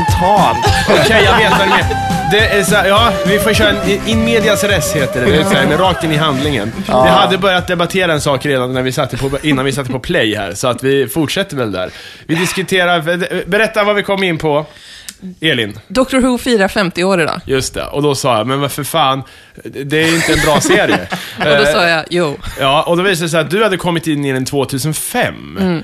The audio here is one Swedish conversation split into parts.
spontant. Okej, jag vet vad du menar. Det är så här, ja, vi får köra en in medias res heter det. det är så här, men rakt in i handlingen. Vi hade börjat debattera en sak redan när vi satte på, innan vi satte på play här, så att vi fortsätter väl där. Vi diskuterar, berätta vad vi kom in på. Elin, Doctor Who firar 50 år idag. just det. Och då sa jag, men vad för fan, det är inte en bra serie. Och då sa jag, jo. Ja, och då visade det sig att du hade kommit in i den 2005.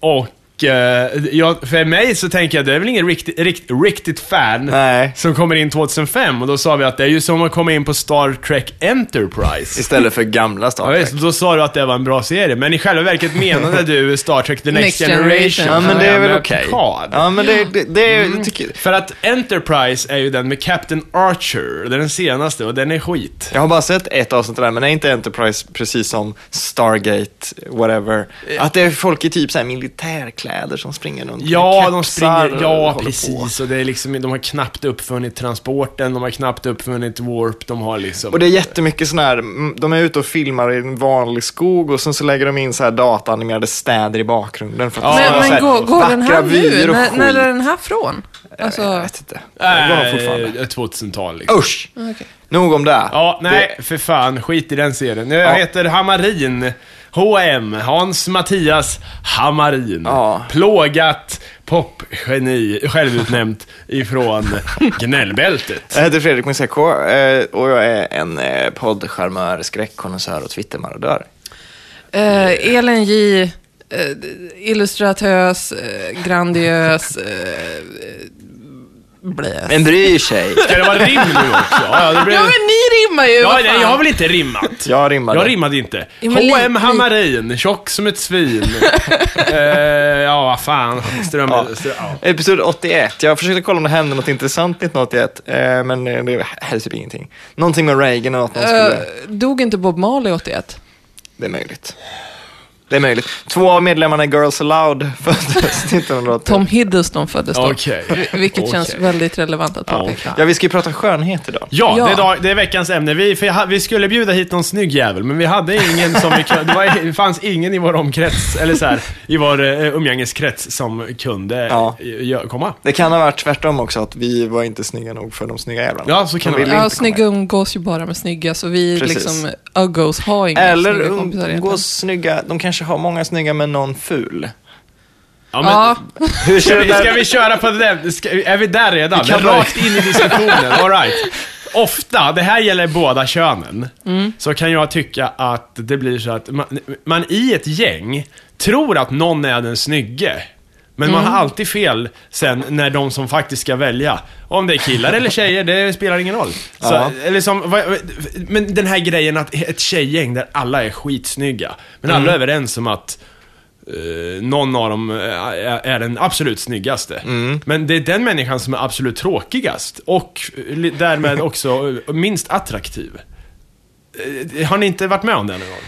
Och eh, jag, för mig så tänker jag, det är väl ingen riktigt, rikt, riktigt fan Nej. som kommer in 2005. Och då sa vi att det är ju som att komma in på Star Trek Enterprise. Istället för gamla Star Ja, Trek. visst, då sa du att det var en bra serie, men i själva verket menade du Star Trek The Next, Next Generation. Generation. Ja, men det är väl okej. Picard. Ja, men det, det, det, är- det tycker För att Enterprise är ju den med Captain Archer, det är den senaste och den är skit. Jag har bara sett ett avsnitt av den, men är inte Enterprise precis som Stargate, whatever? Att det är folk i typ så här militärkläder som springer runt Ja, de springer, och ja håller precis. Och det är liksom, de har knappt uppfunnit transporten, de har knappt uppfunnit warp, de har liksom... Och det är jättemycket sån här, de är ute och filmar i en vanlig skog och sen så lägger de in så här dataanimerade städer i bakgrunden. För att det vara men men går, går den här nu? och När, när är den här från? Alltså, Jag vet inte. Det går fortfarande. Äh, 2000-tal liksom. Usch! okej. Nog om det. Ja, nej, för fan. Skit i den serien. Jag Ja. heter Hamarin. H.M. Hans Mattias Hamarin. Ja. Plågat popgeni, självutnämnt ifrån gnällbältet. Jag heter Fredrik Museko eh, och jag är en eh, poddcharmör, skräckkonnässör och twittermarodör. Eh, Elin J, eh, illustratös, eh, grandiös, blä. Men bryr sig. Ska det vara rim nu också? Ja, det blir... Ja, men ni rimmar ju! Ja, nej, jag har väl inte rimmat? Jag rimmade. Jag rimmade inte. H.M. Hamarin, tjock som ett svin. eh, ja, vad fan. Ström... Ja. ström ja. Episod 81. Jag försökte kolla om det hände något intressant 1981, eh, men det hände typ ingenting. Någonting med Reagan och att någon skulle... Eh, dog inte Bob Marley 81? Det är möjligt. Det är möjligt. Två av medlemmarna i Girls Aloud föddes 1981. Tom Hiddleston föddes då. Okej. Vilket Okej. känns väldigt relevant att påpeka. Ja, vi ska ju prata skönhet idag. Ja, Ja. Det, är dag, det är veckans ämne. Vi, för jag, ha- vi skulle bjuda hit någon snygg jävel, men vi hade ingen som vi kunde, det, var, det fanns ingen i vår omkrets, eller så här, i vår uh, umgängeskrets som kunde Ja. eh, gö- komma. Det kan ha varit tvärtom också, att vi var inte snygga nog för de snygga jävlarna. Ja, så kan De det vara. Ja, inte komma snygga umgås ju bara med snygga, så vi Precis. liksom, uggos har inga Eller snygga kompisar egentligen. umgås snygga, de kanske har många snygga men någon ful. Ja, men, Ja, Hur Ska, vi, ska vi köra på den? Ska, är vi där redan? Vi kan Rakt in i diskussionen, all right. Ofta, det här gäller båda könen, så kan jag tycka att det blir så att man, man i ett gäng tror att någon är den snygge. Men man har alltid fel sen när de som faktiskt ska välja, om det är killar eller tjejer, det spelar ingen roll. Så, Ja. eller som, vad- men den här grejen att ett tjejgäng där alla är skitsnygga, men alla är överens om att eh, någon av dem eh, är, är den absolut snyggaste. Men det är den människan som är absolut tråkigast och eh, därmed också minst attraktiv. Eh, Har ni inte varit med om det någon gång?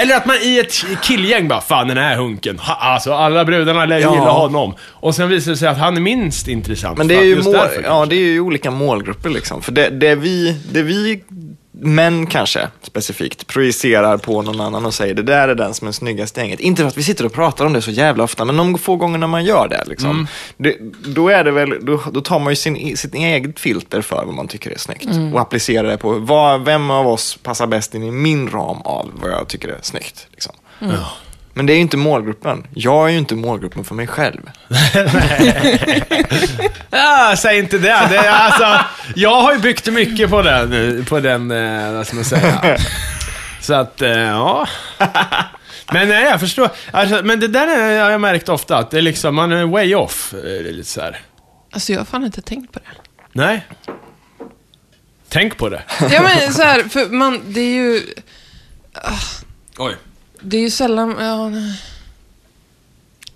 Eller att man i ett killgäng bara, fan den här hunken, ha, alltså alla brudarna lär Ja. gilla honom. Och sen visar det sig att han är minst intressant. Men det är ju, mål, därför ja, det är ju olika målgrupper liksom. För det, det, vi, det vi män kanske specifikt projicerar på någon annan och säger det där är den som är snyggast i gänget. Inte för att vi sitter och pratar om det så jävla ofta, men de få gångerna man gör det, liksom, Mm. det då, är det väl, då, då tar man ju sin, sitt eget filter för vad man tycker är snyggt och applicerar det på vad, vem av oss passar bäst in i min ram av vad jag tycker är snyggt. Liksom. Men det är ju inte målgruppen. Jag är ju inte målgruppen för mig själv. Ja, säg inte det. det är, alltså, jag har ju byggt mycket på den, på den, eh, vad ska man säga. Så att, eh, ja. Men nej, jag förstår. Alltså, men det där är- har jag märkt ofta, att det är liksom, man är way off. eh, Det är lite så här. alltså jag har fan inte tänkt på det. Nej. Tänk på det. Ja men så här, för man, det är ju, Oj. Det är ju sällan, ja, nej.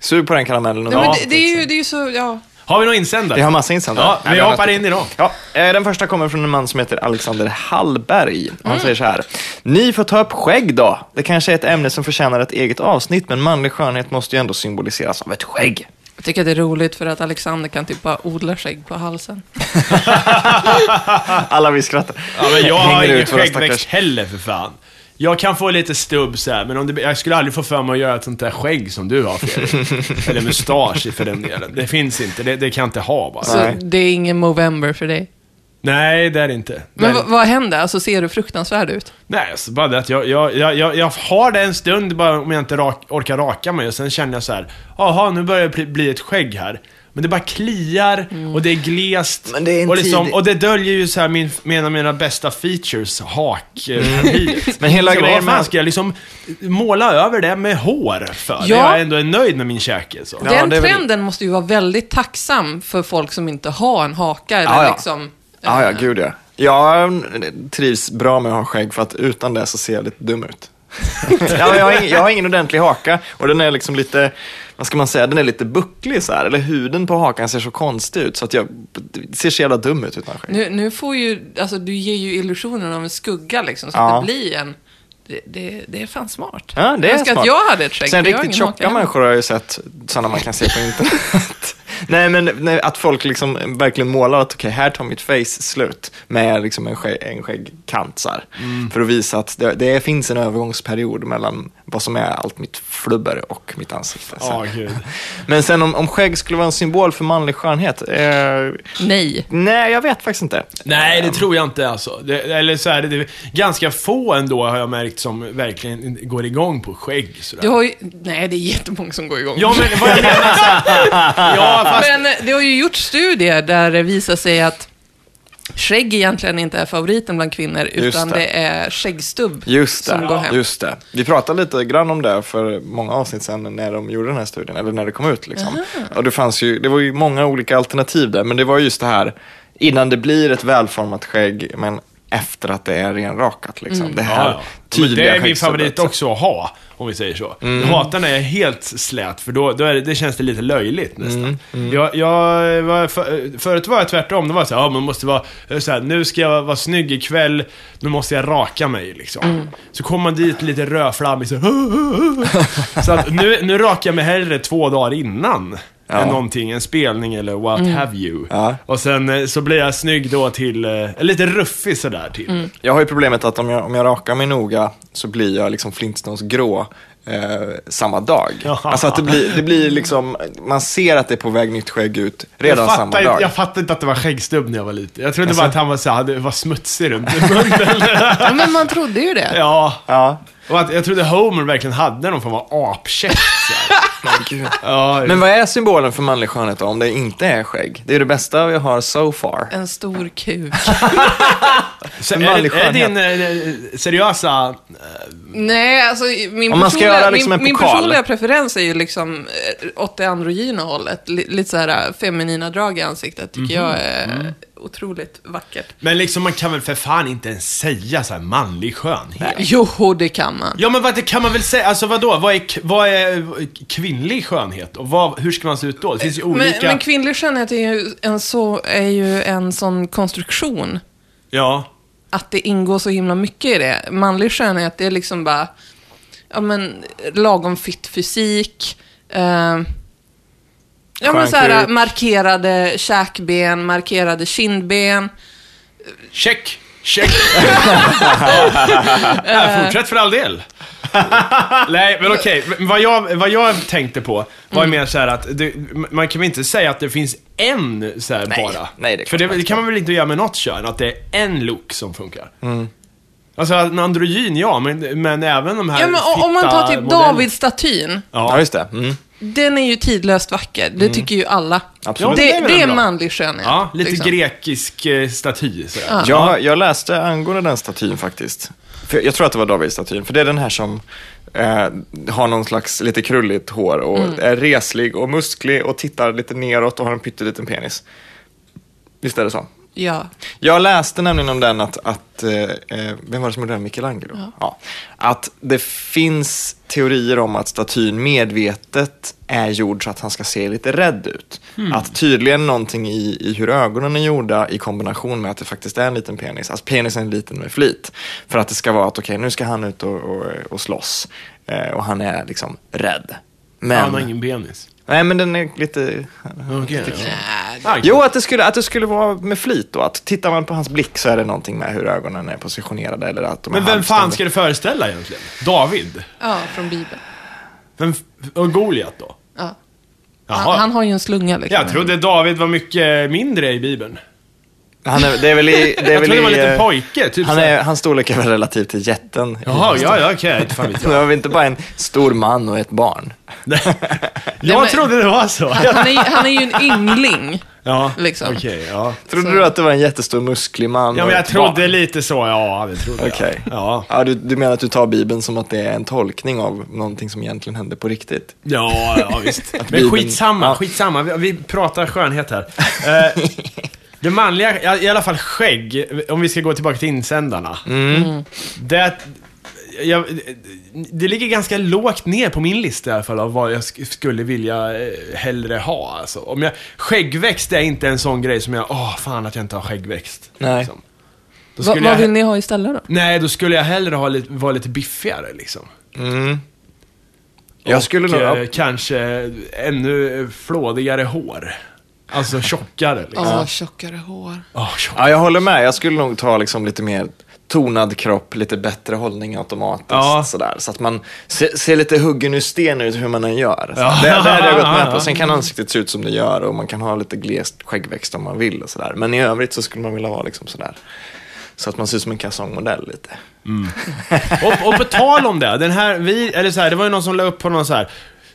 Sug på den karamellen och nej men det, det är ju, det är ju så, ja. Har vi någon insändare? Vi har massa insändare. Ja, vi har hoppar in i dem. Ja, eh, den första kommer från en man som heter Alexander Hallberg. Han Mm. säger så här. Ni får ta upp skägg då. Det kanske är ett ämne som förtjänar ett eget avsnitt, men manlig skönhet måste ju ändå symboliseras av ett skägg. Jag tycker det är roligt för att Alexander kan typ bara odla skägg på halsen. Alla vi skrattar. Ja, men jag har ingen skäggväxt heller för fan. Jag kan få lite stubb så här, men om det, jag skulle aldrig få för mig att göra ett sånt där skägg som du har Fredrik. Eller mustasch för den delen. Det finns inte, det, det kan jag inte ha bara. Så Nej. det är ingen Movember för dig. Nej, det är det inte. Det Men är- vad, händer? Alltså ser du fruktansvärd ut? Nej, alltså bara det att jag, jag, jag, jag, jag har det en stund bara om jag inte rak, orkar raka mig och sen känner jag så här, jaha, nu börjar det bli- bli ett skägg här. Men det bara kliar och det är glest. Men det är och, liksom, och det döljer ju så här min, en av mina bästa features, hakpartiet. Mm. Men hela grejen vad fan med- ska jag liksom måla över det med hår för? Ja. Jag ändå är nöjd med min käke. Så. Ja, Den det är väl- trenden måste ju vara väldigt tacksam för folk som inte har en haka eller Ja, ja. liksom... Ja, ja, eh, gud ja. Jag trivs bra med att ha skägg för att utan det så ser jag lite dum ut. ja, jag, har ingen, jag har ingen ordentlig haka och den är liksom lite, vad ska man säga, den är lite bucklig så här. Eller huden på hakan ser så konstig ut så att jag ser så jävla dum ut utan skägg. Nu, nu får ju, alltså du ger ju illusionen av en skugga liksom, så Ja. att det blir en... Det, det, det är fan smart. Ja, det är jag önskar smart. att jag hade ett skägg, Sen riktigt haka tjocka människor har jag ju sett, sådana man kan se på internet. Nej, men nej, att folk liksom verkligen målar att okej, här tar mitt face slut med liksom en, skägg, en skäggkant. Mm. För att visa att det, det finns en övergångsperiod mellan vad som är allt mitt flubber och mitt ansikte. Gud. Men sen om, om skägg skulle vara en symbol för manlig skönhet, eh, Nej. nej, jag vet faktiskt inte. Nej, det tror jag inte alltså. Det, eller så är det, det är ganska få ändå har jag märkt som verkligen går igång på skägg. Sådär. Du har ju, nej, det är jättemånga som går igång. Ja, men vad jag menar så här, Ja, fast... Men eh, det har ju gjort studier där det visar sig att skägg egentligen inte är favoriten bland kvinnor, utan det. det. är skäggstubb Just som går det, hem. just det. Vi pratade lite grann om det för många avsnitt sedan när de gjorde den här studien, eller när det kom ut. Liksom. Och det, fanns ju, det var ju många olika alternativ där, men det var just det här, innan det blir ett välformat skägg, men efter att det är renrakat. Liksom. Det här Ja, tydliga det är min favorit också att ha, om vi säger så. Jag hatar när jag är helt slät, för då, då är det, det känns det lite löjligt nästan. Jag, jag var, för, förut var jag tvärtom, det var så här, ja, man måste vara så här, nu ska jag vara snygg ikväll, nu måste jag raka mig liksom. Så kommer man dit lite rödflammig så, så att nu, nu rakar jag mig hellre två dagar innan. Ja. Någonting, en spelning eller what have you. Ja. Och sen eh, så blir jag snygg då till, eh, lite ruffig sådär till. Jag har ju problemet att om jag, om jag rakar mig noga så blir jag liksom Flintstones grå eh, samma dag. Ja. Alltså att det blir, det blir liksom, man ser att det är på väg nytt skägg ut redan jag, samma fattar, dag. inte- jag fattade inte att det var skäggstubb när jag var liten. Jag trodde Alltså- bara att han var, så här, hade, var smutsig runt munnen. Ja, men man trodde ju det. ja. Ja. Och att jag trodde Homer verkligen hade någon form av apkäft. Men, gud. ja, Men vad är symbolen för manlig skönhet då, om det inte är skägg? Det är det bästa vi har so far. En stor kuk. så, är, det- är din eh, seriösa... Nej, alltså min, Om man ska personliga, göra liksom min, en min pokal. personliga preferens är ju liksom eh, åt det androgyna hållet. Li- Lite så här eh, feminina drag i ansiktet tycker jag är otroligt vackert. Men liksom man kan väl för fan inte ens säga så här manlig skönhet? Jo, det kan man. Ja men vad det kan man väl säga, alltså vadå? Vad är, vad är kvinnlig skönhet? Och vad, hur ska man se ut då? Det finns ju Men, olika... men kvinnlig skönhet är ju, en så, är ju en sån konstruktion. Ja. Att det ingår så himla mycket i det. Manlig skönhet, det är liksom bara, ja men, lagom fit fysik. Eh, ja men så här markerade käkben, markerade kindben. Check! Check! ja, fortsätt för all del. Nej, men okej. Men Vad, jag, vad jag tänkte på var mer så här att det, man kan väl inte säga att det finns en så här Nej. bara. Nej, det För det, det kan man väl inte göra med något kön, att det är en look som funkar. Mm. Alltså en androgyn, ja, men, men även de här Ja men om man tar typ. David-statyn. Ja, Ja. just det. Mm. Den är ju tidlöst vacker, det tycker ju alla. Absolut. Ja, Det, det är väl det är bra. manlig skönhet. ja, lite liksom. grekisk eh, staty sådär. Ja. Jag, jag läste angående den statyn faktiskt. För jag tror att det var David-statyn, för det är den här som eh, har någon slags lite krulligt hår och är reslig och musklig och tittar lite neråt och har en pytteliten penis. Visst är det så? Ja. Jag läste nämligen om den att, att eh, eh, vem var det som gjorde den? Michelangelo? Ja. Att det finns teorier om att statyn medvetet är gjord så att han ska se lite rädd ut. Att tydligen någonting i, i hur ögonen är gjorda i kombination med att det faktiskt är en liten penis, alltså penisen är liten med flit. För att det ska vara att okej, nu ska han ut och, och, och slåss. Eh, och han är liksom rädd. Men, Han har ingen penis. Nej men den är lite... Okej. Nej, Ja. Jo, att det, skulle, att det skulle vara med flit då. Att tittar man på hans blick så är det någonting med hur ögonen är positionerade eller att de är Men vem fan halvstängda. ska det föreställa egentligen? David? Ja, från Bibeln. Vem, och Goliat då? Ja. Han, han har ju en slunga liksom. Jag trodde David var mycket mindre i Bibeln. Han är, det är väl i... Det är Jag väl trodde det var en liten eh, pojke. Typ Han är, hans storlek är väl relativt till jätten. Jaha, ja, ja, okej. Vet Det jag. var inte bara en stor man och ett barn. Jag men- trodde det var så. Han, är, han är ju en yngling. Ja, Liksom. okej. ja. Trodde Så- du att det var en jättestor musklig man ja, men jag trodde barn? lite så. Ja, det trodde Okej. jag. Ja. Ja, du, du menar att du tar Bibeln som att det är en tolkning av någonting som egentligen hände på riktigt? Ja, ja visst. Men Bibeln- skitsamma, Ja. skitsamma. Vi, vi pratar skönhet här. Eh, det manliga, i alla fall skägg, om vi ska gå tillbaka till insändarna. Mm. Det, jag, det ligger ganska lågt ner på min lista i alla fall av vad jag sk- skulle vilja eh, hellre ha. Alltså. Om jag, skäggväxt är inte en sån grej som jag, åh fan att jag inte har skäggväxt. Nej. Liksom. Då Va, vad vill ni ha istället då? Nej, då skulle jag hellre ha lite, vara lite biffigare liksom. Mm. Jag skulle nog... eh, kanske ännu flådigare hår. Alltså tjockare liksom. Ja, tjockare hår. Åh, tjock. Ja, jag håller med. Jag skulle nog ta liksom lite mer tonad kropp, lite bättre hållning automatiskt. Ja. Sådär. Så att man ser, ser lite huggen ur sten ut hur man än gör. Ja. Det, det hade jag gått med på. Sen kan ansiktet se ut som det gör och man kan ha lite glest skäggväxt om man vill. Och sådär. Men i övrigt så skulle man vilja vara liksom sådär. Så att man ser ut som en kalsongmodell lite. Och, och på tal om det, den här, vi, eller så här, det var ju någon som la upp på någon så här,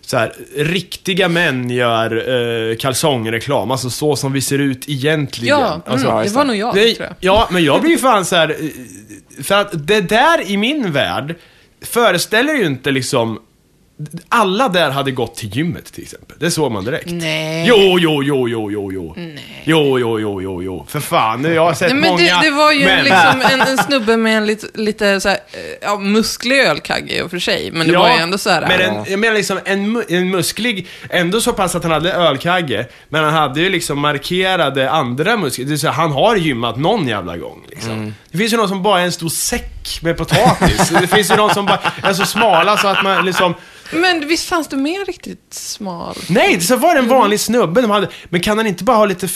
så här, riktiga män gör eh, kalsongreklam, alltså så som vi ser ut egentligen. Ja, alltså, mm, det var nog jag, det, tror jag. ja, men jag blir ju fan så här, eh, för att det där i min värld föreställer ju inte liksom, alla där hade gått till gymmet till exempel. Det såg man direkt. Nej. Jo, jo, jo, jo, jo, jo. Nej. Jo, jo, jo, jo, jo. För fan, jag har sett Nej, men många det, det var ju män. liksom en, en snubbe med en lite, lite så här, eh, ja, musklig ölkagge i och för sig. Men det var ju ändå så här. Men ja. en, jag menar liksom en, en musklig, ändå så pass att han hade ölkagge, men han hade ju liksom markerade andra muskler. Det vill säga, han har gymmat någon jävla gång. Liksom. Mm. Det finns ju någon som bara är en stor säck med potatis. det finns ju någon som bara är så smala så att man liksom... Men visst fanns det mer riktigt smal? Nej, så var det en vanlig snubbe de hade. Men kan han inte bara ha lite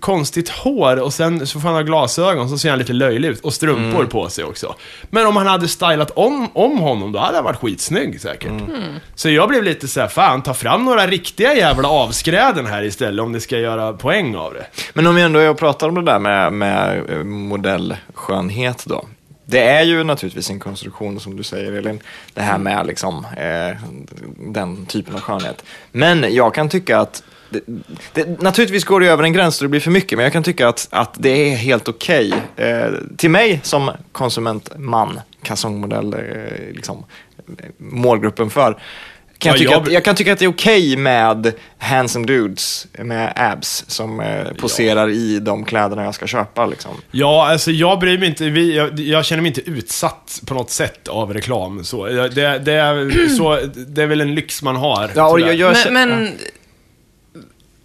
konstigt hår och sen så får han ha glasögon så ser han lite löjlig ut. Och strumpor Mm. på sig också. Men om han hade stylat om, om honom, då hade han varit skitsnygg säkert. Mm. Så jag blev lite så här, fan ta fram några riktiga jävla avskräden här istället om det ska göra poäng av det. Men om vi ändå är och pratar om det där med, med eh, modellskönhet då. Det är ju naturligtvis en konstruktion som du säger Elin, det här med liksom, eh, den typen av skönhet. Men jag kan tycka att det, det, naturligtvis går det över en gräns då det blir för mycket, men jag kan tycka att, att det är helt okej. Eh, till mig som konsumentman, kalsongmodell, eh, liksom, målgruppen för, kan jag, Ja, tycka jag- att, jag kan tycka att det är okej med handsome dudes med abs som eh, poserar i de kläderna jag ska köpa. Liksom. Ja, alltså jag bryr mig inte, vi, jag, jag känner mig inte utsatt på något sätt av reklam. Så, det, det, är, så, det är väl en lyx man har. Ja, och jag, jag, Men, men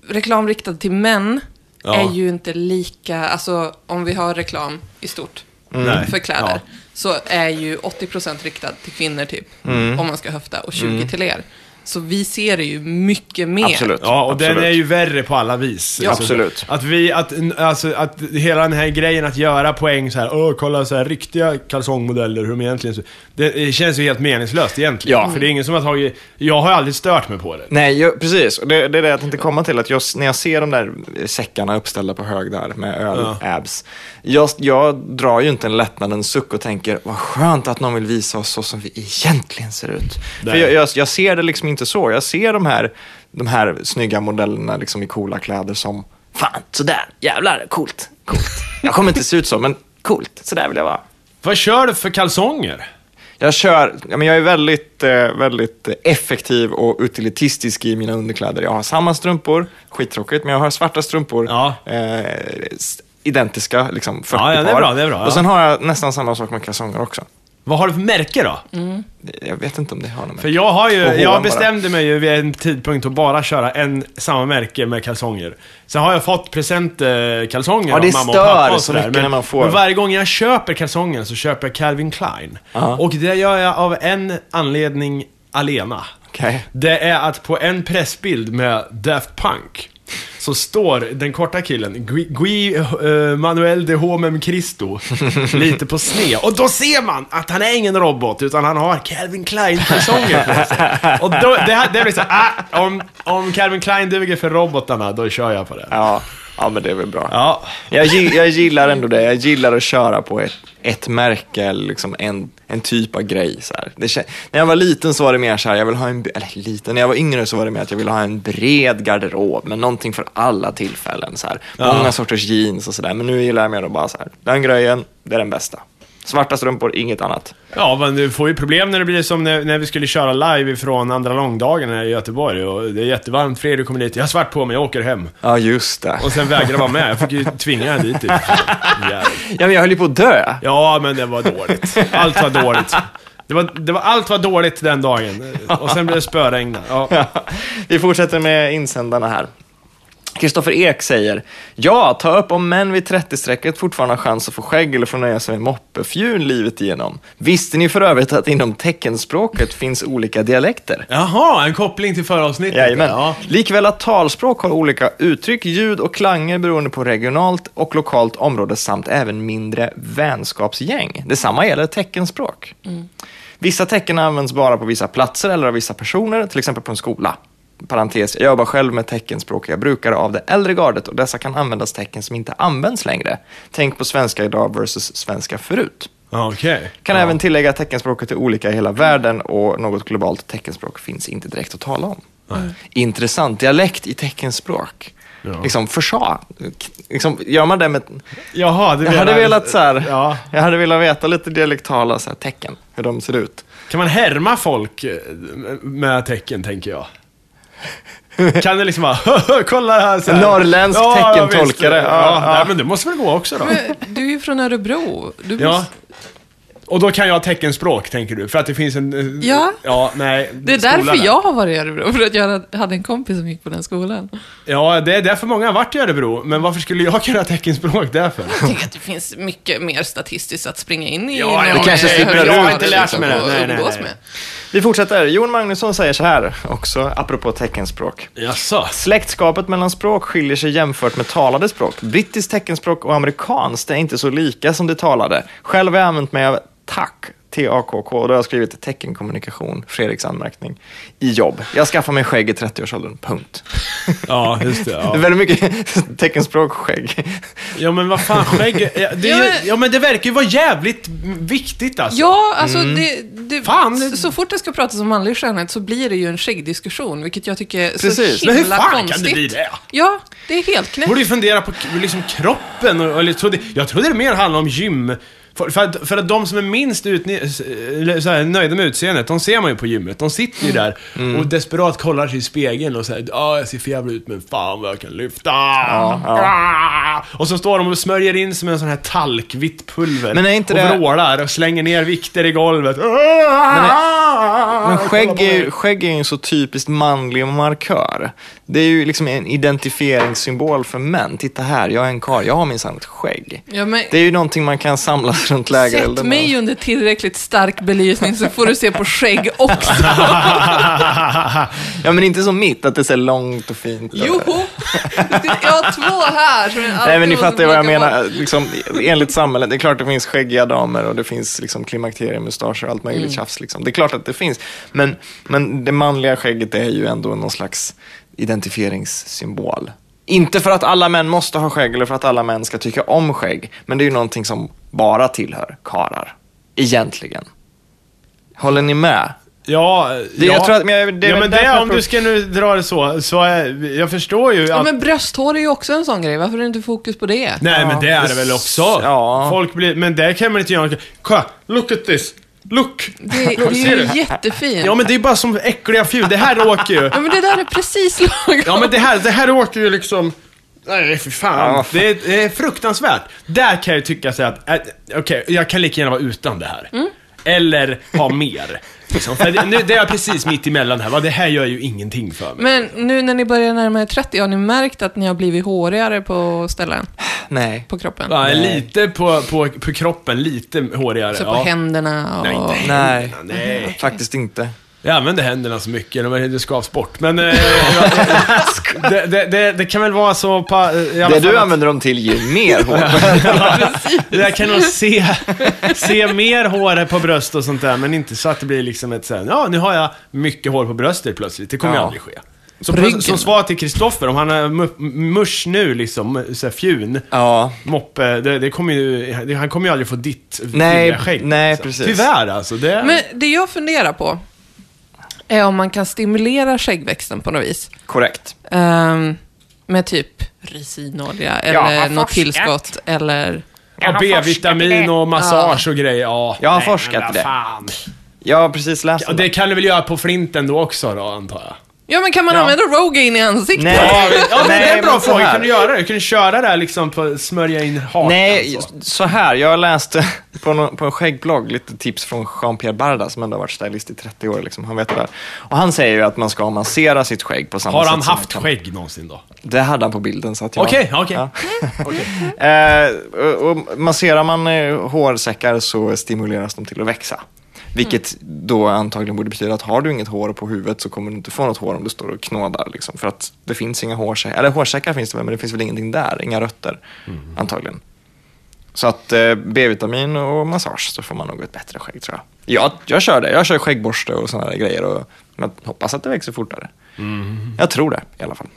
reklam riktad till män Ja. är ju inte lika, alltså om vi har reklam i stort Nej. för kläder, Ja. så är ju 80% riktad till kvinnor typ, Mm. om man ska höfta, och 20 till er. Så vi ser det ju mycket mer. Absolut. Ja, och absolut. den är ju värre på alla vis. Ja, Alltså, absolut. Att vi, att, alltså, att hela den här grejen att göra poäng så här, åh, kolla så här riktiga kalsongmodeller, hur de egentligen ser det, känns ju helt meningslöst egentligen. Ja. För det är ingen som har tagit, jag har aldrig stört mig på det. Nej, jag, precis. Och det, det är det jag tänkte komma till. Att just när jag ser de där säckarna uppställda på hög där med öl-abs. Jag, jag drar ju inte en lättnadens suck och tänker, vad skönt att någon vill visa oss så som vi egentligen ser ut. För Nej. jag, jag, jag ser det liksom inte så. Jag ser de här, de här snygga modellerna liksom i coola kläder som, fan, sådär, jävlar, coolt, coolt. Jag kommer inte se ut så, men coolt, sådär vill jag vara. Vad kör du för kalsonger? Jag kör, men jag är väldigt, eh, väldigt effektiv och utilitistisk i mina underkläder. Jag har samma strumpor, skittråkigt, men jag har svarta strumpor. Ja. Eh, identiska, liksom 40 Ja, ja, det är bra, det är bra. Och sen har jag nästan samma sak med kalsonger också. Vad har du för märke då? Jag vet inte om det har något För jag har ju, jag bara. bestämde mig ju vid en tidpunkt att bara köra en samma märke med kalsonger. Sen har jag fått presentkalsonger Ja, det av mamma och pappa och så sådär. Men, när man får- men varje gång jag köper kalsonger så köper jag Calvin Klein. Ja. Och det gör jag av en anledning alena. Okej. Det är att på en pressbild med Daft Punk så står den korta killen, Gui, Gui eh, Manuel de Homem Cristo, lite på sned. Och då ser man att han är ingen robot, utan han har Calvin Klein-kalsonger på sig. Och då, det, det blir så ah, om, om Calvin Klein duger för robotarna, då kör jag på det. Ja, ja, men det är väl bra. Ja, Jag, jag gillar ändå det. Jag gillar att köra på ett, ett märke, eller liksom en, en typ av grej. Så. Det, när jag var liten så var det mer så här, jag vill ha en, eller liten, när jag var yngre så var det mer att jag ville ha en bred garderob med någonting för alla tillfällen. Så här. Många sorters jeans och sådär. Men nu gillar jag mer att bara så här, den grejen, det är den bästa. Svarta strumpor, inget annat. Ja, men du får ju problem när det blir som när, när vi skulle köra live ifrån andra långdagen här i Göteborg och det är jättevarmt. Fredrik kommer dit, jag har svart på mig, jag åker hem. Ja, just det. Och sen vägrade vara med. Jag fick ju tvinga henne dit. typ. Ja, men jag höll ju på att dö. Ja, men det var dåligt. Allt var dåligt. Det var, det var, allt var dåligt den dagen. Och sen blev det spöregn. Ja. Vi fortsätter med insändarna här. Kristoffer Ek säger, ja, ta upp om män vid 30-strecket fortfarande har chans att få skägg eller får nöja sig med moppefjun livet igenom. Visste ni för övrigt att inom teckenspråket finns olika dialekter? Jaha, en koppling till förra avsnittet. Jajamän. Ja. Likväl att talspråk har olika uttryck, ljud och klanger beroende på regionalt och lokalt område samt även mindre vänskapsgäng. Detsamma gäller teckenspråk. Vissa tecken används bara på vissa platser eller av vissa personer, till exempel på en skola. Parentes, jag jobbar själv med teckenspråkiga brukare av det äldre gardet och dessa kan användas tecken som inte används längre. Tänk på svenska idag versus svenska förut. Okej. Kan ja. även tillägga att teckenspråket är olika i hela världen och något globalt teckenspråk finns inte direkt att tala om. Intressant. Dialekt i teckenspråk. Ja. Liksom försa. Liksom, gör man det med... Jaha, det Jag hade velat så här, Ja. jag hade velat veta lite dialektala så här, tecken, hur de ser ut. Kan man härma folk eh, med tecken, tänker jag? Kan det liksom bara, kolla här så här. Norrländsk ja, teckentolkare. Ja, Ja, ja. Nej, men det måste väl gå också då? Men Du är ju från Örebro. Du Ja. måste... Och då kan jag teckenspråk, tänker du? För att det finns en... eh, Ja. Ja, nej. Det är därför där. jag har varit i Örebro, för att jag hade en kompis som gick på den skolan. Ja, det är därför många har varit i Örebro. Men varför skulle jag kunna teckenspråk därför? Jag tänker att det finns mycket mer statistiskt att springa in i. Ja, det kanske sipprar ut. Jag har inte lärt mig det. Nej, nej, nej. med. Vi fortsätter. Jon Magnusson säger så här också, apropå teckenspråk. Jaså? Släktskapet mellan språk skiljer sig jämfört med talade språk. Brittiskt teckenspråk och amerikanskt är inte så lika som det talade. Själv har jag använt mig av TAC, T-A-K-K, då har jag skrivit teckenkommunikation, Fredriks anmärkning, i jobb. Jag skaffar mig skägg i 30-årsåldern, punkt. Ja, just det. Det är Ja, väldigt mycket teckenspråk skägg. ja men vad fan, skägg... Ja, det, är Ja, ju- men- ja, men det verkar ju vara jävligt viktigt alltså. Ja, alltså det, det, Fan, det- så, fort det ska pratas om manlig skönhet så blir det ju en skäggdiskussion, vilket jag tycker är Precis. så Men himla hur fan konstigt. kan det bli det? Ja, det är helt knäppt. borde ju fundera på liksom kroppen och, och jag, trodde, jag trodde det mer handlade om gym. För, för, att, för att de som är minst så här, nöjda med utseendet, de ser man ju på gymmet. De sitter ju där och desperat kollar sig i spegeln och säger ja jag ser för jävla ut men fan vad jag kan lyfta. Ah! Och så står de och smörjer in sig med en sån här talkvitt pulver. Men är inte och det- vrålar och slänger ner vikter i golvet. Men skägg är, ju- skägg är ju en så typiskt manlig markör. Det är ju liksom en identifieringssymbol för män. Titta här, jag är en karl, jag har minsann ett skägg. Ja, men, Det är ju någonting man kan samlas runt sätt lägerelden. mig under tillräckligt stark belysning så får du se på skägg också. Ja, men inte som mitt, att det så långt och fint. Jo! Jag har två här Nej, men ni fattar vad jag menar. Liksom, enligt samhället, det är klart det finns skäggiga damer och det finns liksom klimakteriemustascher och allt möjligt Mm. tjafs. Liksom. Det är klart att det finns. Men, men det manliga skägget är ju ändå någon slags identifieringssymbol. Inte för att alla män måste ha skägg eller för att alla män ska tycka om skägg. Men det är ju någonting som bara tillhör karar. Egentligen. Håller ni med? Ja, Det- ja. jag tror att- men det ja, men det, om du ska nu dra det så, så är, jag förstår ju Ja, att... men brösthår är ju också en sån grej. Varför är det inte fokus på det? Nej, men det är det väl också. Ja. Folk blir, men där kan man inte göra Kolla, look at this. Look. Det, det är ju jättefint. Ja, men det är bara som äckliga fjul. Det här åker ju. Ja, men det där är precis lagom. Ja, men det här, det här åker ju liksom... Nej, för fan. Ja. Det, är, det är fruktansvärt. Där kan jag tycka så att, äh, okej, jag kan lika gärna vara utan det här. Mm. Eller ha mer. Liksom. För det, nu, det är precis mitt emellan här. Va? Det här gör ju ingenting för mig. Men nu när ni börjar närma er 30, har ni märkt att ni har blivit hårigare på ställen Nej. på kroppen? Ja, Nej. lite på, på, på kroppen, lite hårigare. Så på ja. händerna och... Nej, inte Nej. händerna, nej. Faktiskt inte. Jag använder händerna så mycket, de- det skavs bort. Men eh, det, det, det, det kan väl vara så pa, Det du att- använder dem till ger mer hår. Jag kan nog se, se mer hår på bröst och sånt där, men inte så att det blir liksom ett såhär, ja nu har jag mycket hår på bröstet plötsligt. Det kommer Ja. aldrig ske. Så som svar till Kristoffer, om han är mu- musch nu liksom, såhär fjun, Ja, moppe, det, det kommer ju, det, han kommer ju aldrig få ditt Nej, skägg. nej, liksom. precis. Tyvärr alltså. Det, Men det jag funderar på är om man kan stimulera skäggväxten på något vis. korrekt. Ehm, med typ resinolja har eller något forskat. tillskott eller... ja, B-vitamin och massage och grejer, ja. Jag har Nej, forskat det. Fan. Jag har precis läst Ja, det det. kan du väl göra på flinten då också då, antar jag? Ja, men kan man Ja. använda Rogaine i ansiktet? Nej. Ja, men det är en bra men så fråga. här. Kan du göra det? Kan du köra det här liksom på smörja in hakan? Nej, så? så här. Jag läste på, no- på en skäggblogg lite tips från Jean-Pierre Barda som ändå har varit stylist i 30 år. Liksom. Han vet det där. Och han säger ju att man ska massera sitt skägg på samma Har sätt han som man haft kan- skägg någonsin då? Det hade han på bilden. så att jag- Okej, okej. Ja. Eh, och, och masserar man eh, hårsäckar så stimuleras de till att växa. Vilket då antagligen borde betyda att har du inget hår på huvudet så kommer du inte få något hår om du står och knådar. Liksom, för att det finns inga hårsäckar, eller hårsäckar finns det väl, men det finns väl ingenting där, inga rötter antagligen. Så att eh, B-vitamin och massage så får man nog ett bättre skägg tror jag. Jag, jag kör det, jag kör skäggborste och sådana där grejer och jag hoppas att det växer fortare. Jag tror det i alla fall.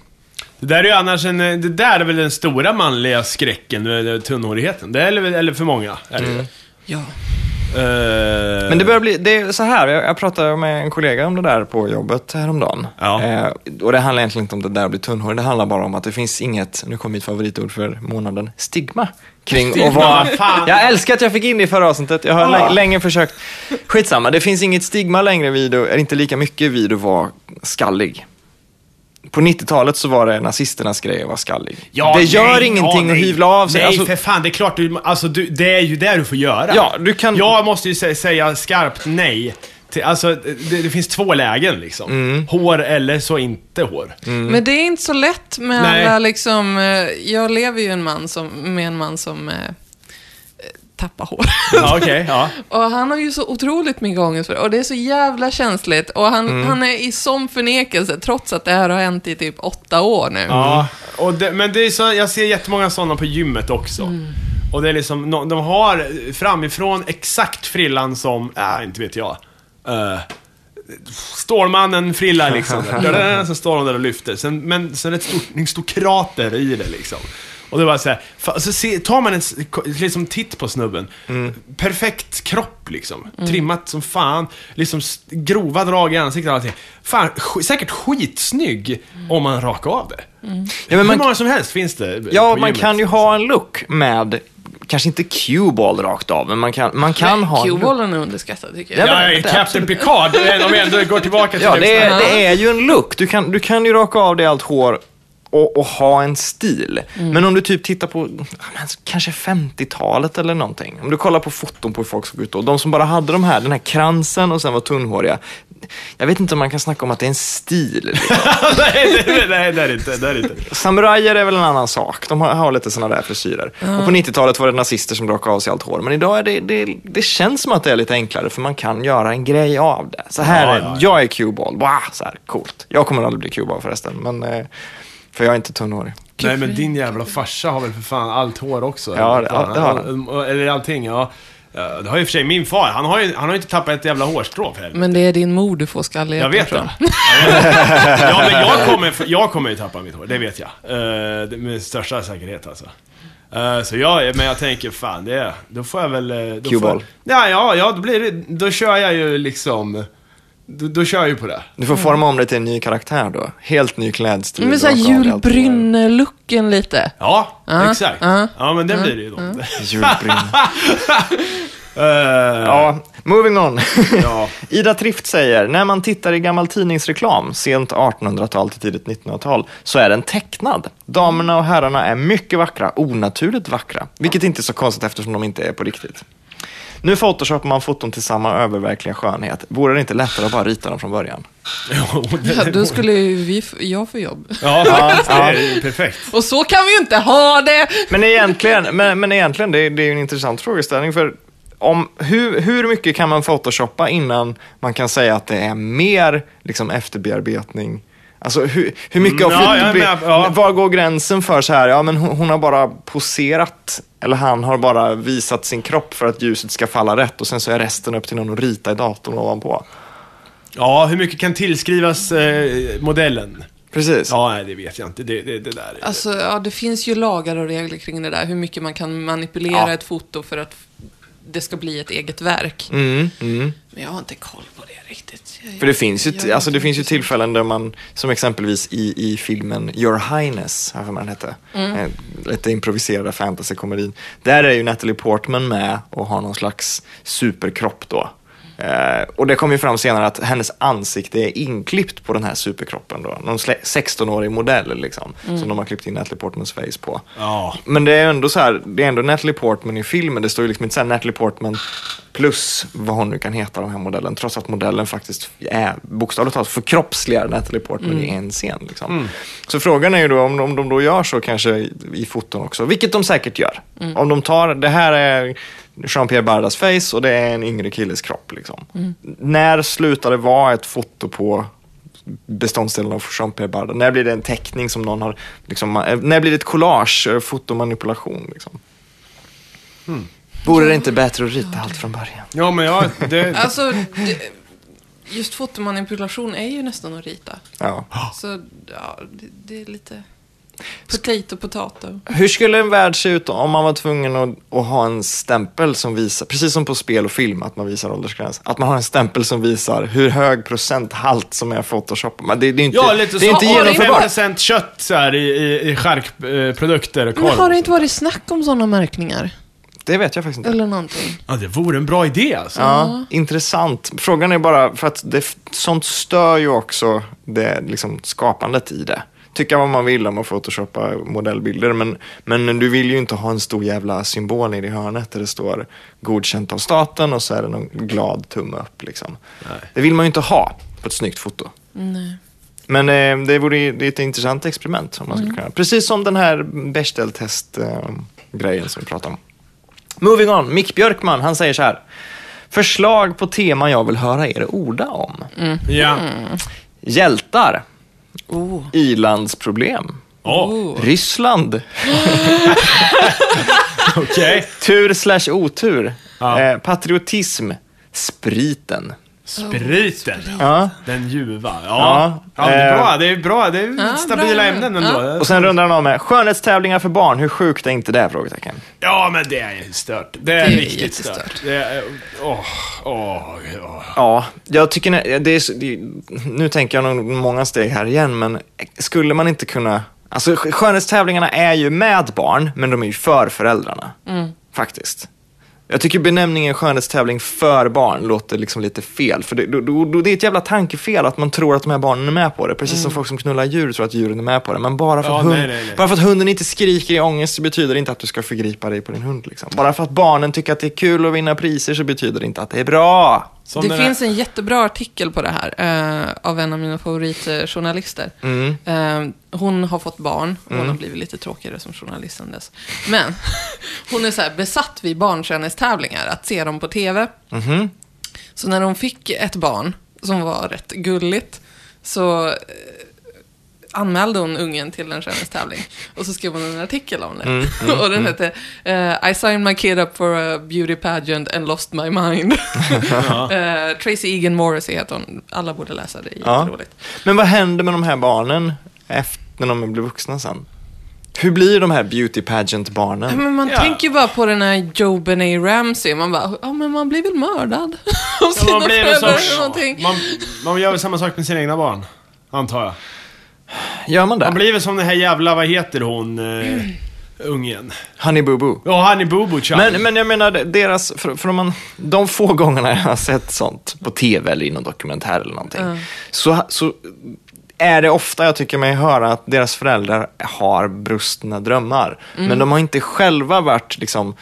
Det där är ju annars en, det där är väl den stora manliga skräcken, eh, tunnhårigheten. Det är eller, eller för många, är det ju. Ja. Eh, Men det börjar bli, det är så här, jag, jag pratade med en kollega om det där på jobbet häromdagen. Ja. Eh, och det handlar egentligen inte om det där att bli tunnhårig, det handlar bara om att det finns inget, nu kommer mitt favoritord för månaden, stigma. Kring Stigma, vara... fan. Jag älskar att jag fick in det i förra avsnittet, jag har lä- länge försökt. Skitsamma, det finns inget stigma längre vid, eller inte lika mycket vid att vara skallig. På 90-talet så var det nazisternas grej att vara skallig. Ja, det gör nej, ingenting ja, att hyvla av sig. Nej, Alltså- för fan. Det är klart du, alltså, du, det är ju det du får göra. Ja, du kan- Jag måste ju sä- säga skarpt nej. Till, alltså, det, det finns två lägen liksom. Mm. Hår eller så inte hår. Men det är inte så lätt med Nej. alla liksom... eh, Jag lever ju en man som, med en man som eh, eh, tappar hår. Ja, okej. ja. Och han har ju så otroligt mycket ångest för det. Och det är så jävla känsligt. Och han, Mm. han är i sån förnekelse, trots att det här har hänt i typ åtta år nu. Ja, och det, men det är så, jag ser jättemånga sådana på gymmet också. Mm. Och det är liksom, de har framifrån exakt frillan som, äh, inte vet jag. Uh, Stålmannen-frilla liksom. så står de där och lyfter. Sen, men sen ett stort, en stor krater i det liksom. Och det var så här, så se, tar man en liksom titt på snubben. Perfekt kropp liksom. Trimmat som fan. Liksom grova drag i ansiktet och allting. Fan, sk- säkert skitsnygg om man rakar av det. Ja, men Hur man, många som helst finns det Ja, på man kan ju ha en look med, kanske inte cue-ball rakt av, men man kan, man kan ha en look. Q-bollen är underskattad tycker jag. Ja, Ja, Captain Picard, om vi ändå går tillbaka till Ja, det är, Ja. det är ju en look. Du kan, du kan ju raka av dig allt hår och, och ha en stil. Men om du typ tittar på kanske 50-talet eller någonting. Om du kollar på foton på hur folk såg ut då. De som bara hade de här, den här kransen och sen var tunnhåriga. Jag vet inte om man kan snacka om att det är en stil. liksom. nej, det, nej, det är inte. Det är inte. Samurajer är väl en annan sak. De har, har lite sådana där frisyrer. Och på 90-talet var det nazister som rakade av sig allt hår. Men idag är det, det, det känns som att det är lite enklare för man kan göra en grej av det. Så här Ja, är ja, ja. jag är cue-ball. Wow, så här, coolt. Jag kommer aldrig bli cue-ball förresten. Men, eh, för jag är inte tunnhårig. Nej, men din jävla farsa har väl för fan allt hår också? Ja, eller? det- det har han. Eller allting, ja. Det har ju för sig min far. Han har ju, han har ju inte tappat ett jävla hårstrå för helvete. Men det är din mor du får skallighet Jag vet det. Ja, men jag kommer, jag kommer ju tappa mitt hår, det vet jag. Eh, med största säkerhet alltså. Eh, så jag, men jag tänker fan, det, då får jag väl... eh, får, Cue-ball. ja, ja, ja, då blir det, då kör jag ju liksom... Då, då kör jag ju på det. Du får forma om det till en ny karaktär då. Helt ny klädstil. Men såhär dig julbrynne-looken lite. Ja, Ja, exakt. ja, Ja, men det blir det ju då. Julbrynne. Eh, Ja, moving on. ja. Ida Trift säger, när man tittar i gammal tidningsreklam, sent 1800-tal till tidigt 1900-tal, så är den tecknad. Damerna och herrarna är mycket vackra, onaturligt vackra. Vilket inte är så konstigt eftersom de inte är på riktigt. Nu photoshopar man foton till samma öververkliga skönhet. Vore det inte lättare att bara rita dem från början? Jo, det- Ja, då skulle vi, jag få jobb. Ja, ju perfekt. Och så kan vi ju inte ha det! Men egentligen, men, men egentligen det, är- det är ju en intressant frågeställning för om, hur, hur mycket kan man photoshoppa innan man kan säga att det är mer liksom, efterbearbetning? Alltså hur, hur mycket av Mm, ja, med, ja. Var går gränsen för så här, ja men hon, hon har bara poserat, eller han har bara visat sin kropp för att ljuset ska falla rätt och sen så är resten upp till någon att rita i datorn ovanpå. Ja, hur mycket kan tillskrivas eh, modellen? Precis. Ja, nej, det vet jag inte. Det, det, det där är... Alltså, ja, det finns ju lagar och regler kring det där. Hur mycket man kan manipulera Ja. ett foto för att det ska bli ett eget verk. Mm, mm. Men jag har inte koll på det riktigt. Jag- För det finns ju, jag- alltså det finns ju tillfällen där man, som exempelvis i, i filmen Your Highness, har den hette, eh, lite improviserade fantasykomedin. Där är ju Natalie Portman med och har någon slags superkropp då. Eh, och det kom ju fram senare att hennes ansikte är inklippt på den här superkroppen då. Någon slä- 16-årig modell liksom, som de har klippt in Natalie Portmans face på. Ja. Men det är ändå så här, det är ändå Natalie Portman i filmen. Det står ju liksom inte så här Natalie Portman plus vad hon nu kan heta, den här modellen. Trots att modellen faktiskt är bokstavligt talat förkroppsligar Natalie Portman i en scen. Liksom. Så frågan är ju då om, om de då gör så kanske i, i foton också, vilket de säkert gör. Om de tar, det här är Jean-Pierre Bardas face och det är en yngre killes kropp. Liksom. När slutar det vara ett foto på beståndsdelen av Jean-Pierre Barda? När blir det en teckning som någon har, liksom, eh, när blir det ett collage, eh, fotomanipulation? Liksom? Vore det inte bättre att rita allt från början? Ja, men ja, det... Alltså, det, just fotomanipulation är ju nästan att rita. Ja. Så, ja, det, det är lite potato potato. Hur skulle en värld se ut om man var tvungen att, att ha en stämpel som visar, precis som på spel och film, att man visar åldersgräns, att man har en stämpel som visar hur hög procenthalt som är Photoshop. Men det, det är inte, Ja, lite det är så. inte Ja, det är genomförbart. 5% kött så här i, i, i charkprodukter. Men har det inte varit snack om sådana märkningar? Det vet jag faktiskt inte. Eller någonting? Ja, det vore en bra idé alltså. Ja, intressant. Frågan är bara, för att det, sånt stör ju också det, liksom, skapandet i det. Tycka vad man vill om att photoshoppa modellbilder, men, men du vill ju inte ha en stor jävla symbol i hörnet där det står godkänt av staten och så är det någon glad tumme upp. Liksom. Det vill man ju inte ha på ett snyggt foto. Nej. Men eh, det vore det är ett intressant experiment. Om man skulle kunna. Precis som den här Bechdel-test-grejen som vi pratade om. Moving on, Mick Björkman, han säger så här. Förslag på teman jag vill höra er orda om. Ja. Hjältar, Oh. ilandsproblem, Oh. Ryssland, okej. tur slash otur, Ja. eh, patriotism, spriten. Spriten. Ja. Den ljuva. Ja. Ja, Ja, det är eh, bra. Det är bra. Det är Ja, stabila bra. ämnen ändå. Ja. Och sen rundar han av med skönhetstävlingar för barn, hur sjukt är inte det? Frågetecken. Ja, men det är stört. Det är, Det är riktigt stört. Det är... Åh, åh, åh. Ja, jag tycker det är, nu tänker jag nog många steg här igen, men skulle man inte kunna... Alltså sk- skönhetstävlingarna är ju med barn, men de är ju för föräldrarna. Faktiskt. Jag tycker benämningen skönhetstävling för barn låter liksom lite fel. För det, då, då, det är ett jävla tankefel att man tror att de här barnen är med på det. Precis som folk som knullar djur tror att djuren är med på det. Men bara för, Ja, att, hund, nej, nej, nej. bara för att hunden inte skriker i ångest så betyder det inte att du ska förgripa dig på din hund. Liksom. Bara för att barnen tycker att det är kul att vinna priser så betyder det inte att det är bra. Som det finns en jättebra artikel på det här eh, av en av mina favoritjournalister. Mm. Eh, hon har fått barn, hon har blivit lite tråkigare som journalist sen dess. Men hon är så här besatt vid barnskönhetstävlingar, att se dem på TV. Mhm. Så när hon fick ett barn, som var rätt gulligt, så eh, anmälde hon ungen till en skönhetstävling. Och så skrev hon en artikel om det. Mm, och den hette eh, I signed my kid up for a beauty pageant and lost my mind. Eh, Tracy Egan Morrissey heter hon. Alla borde läsa det, Ja. jätteroligt. Men vad händer med de här barnen efter när de blir vuxna sen? Hur blir de här beauty pageant-barnen? Men man Ja. tänker ju bara på den här Joe Benet Ramsey. Man bara, ja men man blir väl mördad av sina Ja, man blir en föräldrar sorts... eller någonting. Man, man gör väl samma sak med sina egna barn. Antar jag. Gör man Man det? blir väl som den här jävla, vad heter hon, eh, ungen? Honey Boo Boo. Ja, han är Bobo Child. Men, men jag menar, deras, för, för om man, de få gångerna jag har sett sånt på tv eller i någon dokumentär eller någonting, så, så är det ofta jag tycker mig höra att deras föräldrar har brustna drömmar. Men de har inte själva varit liksom,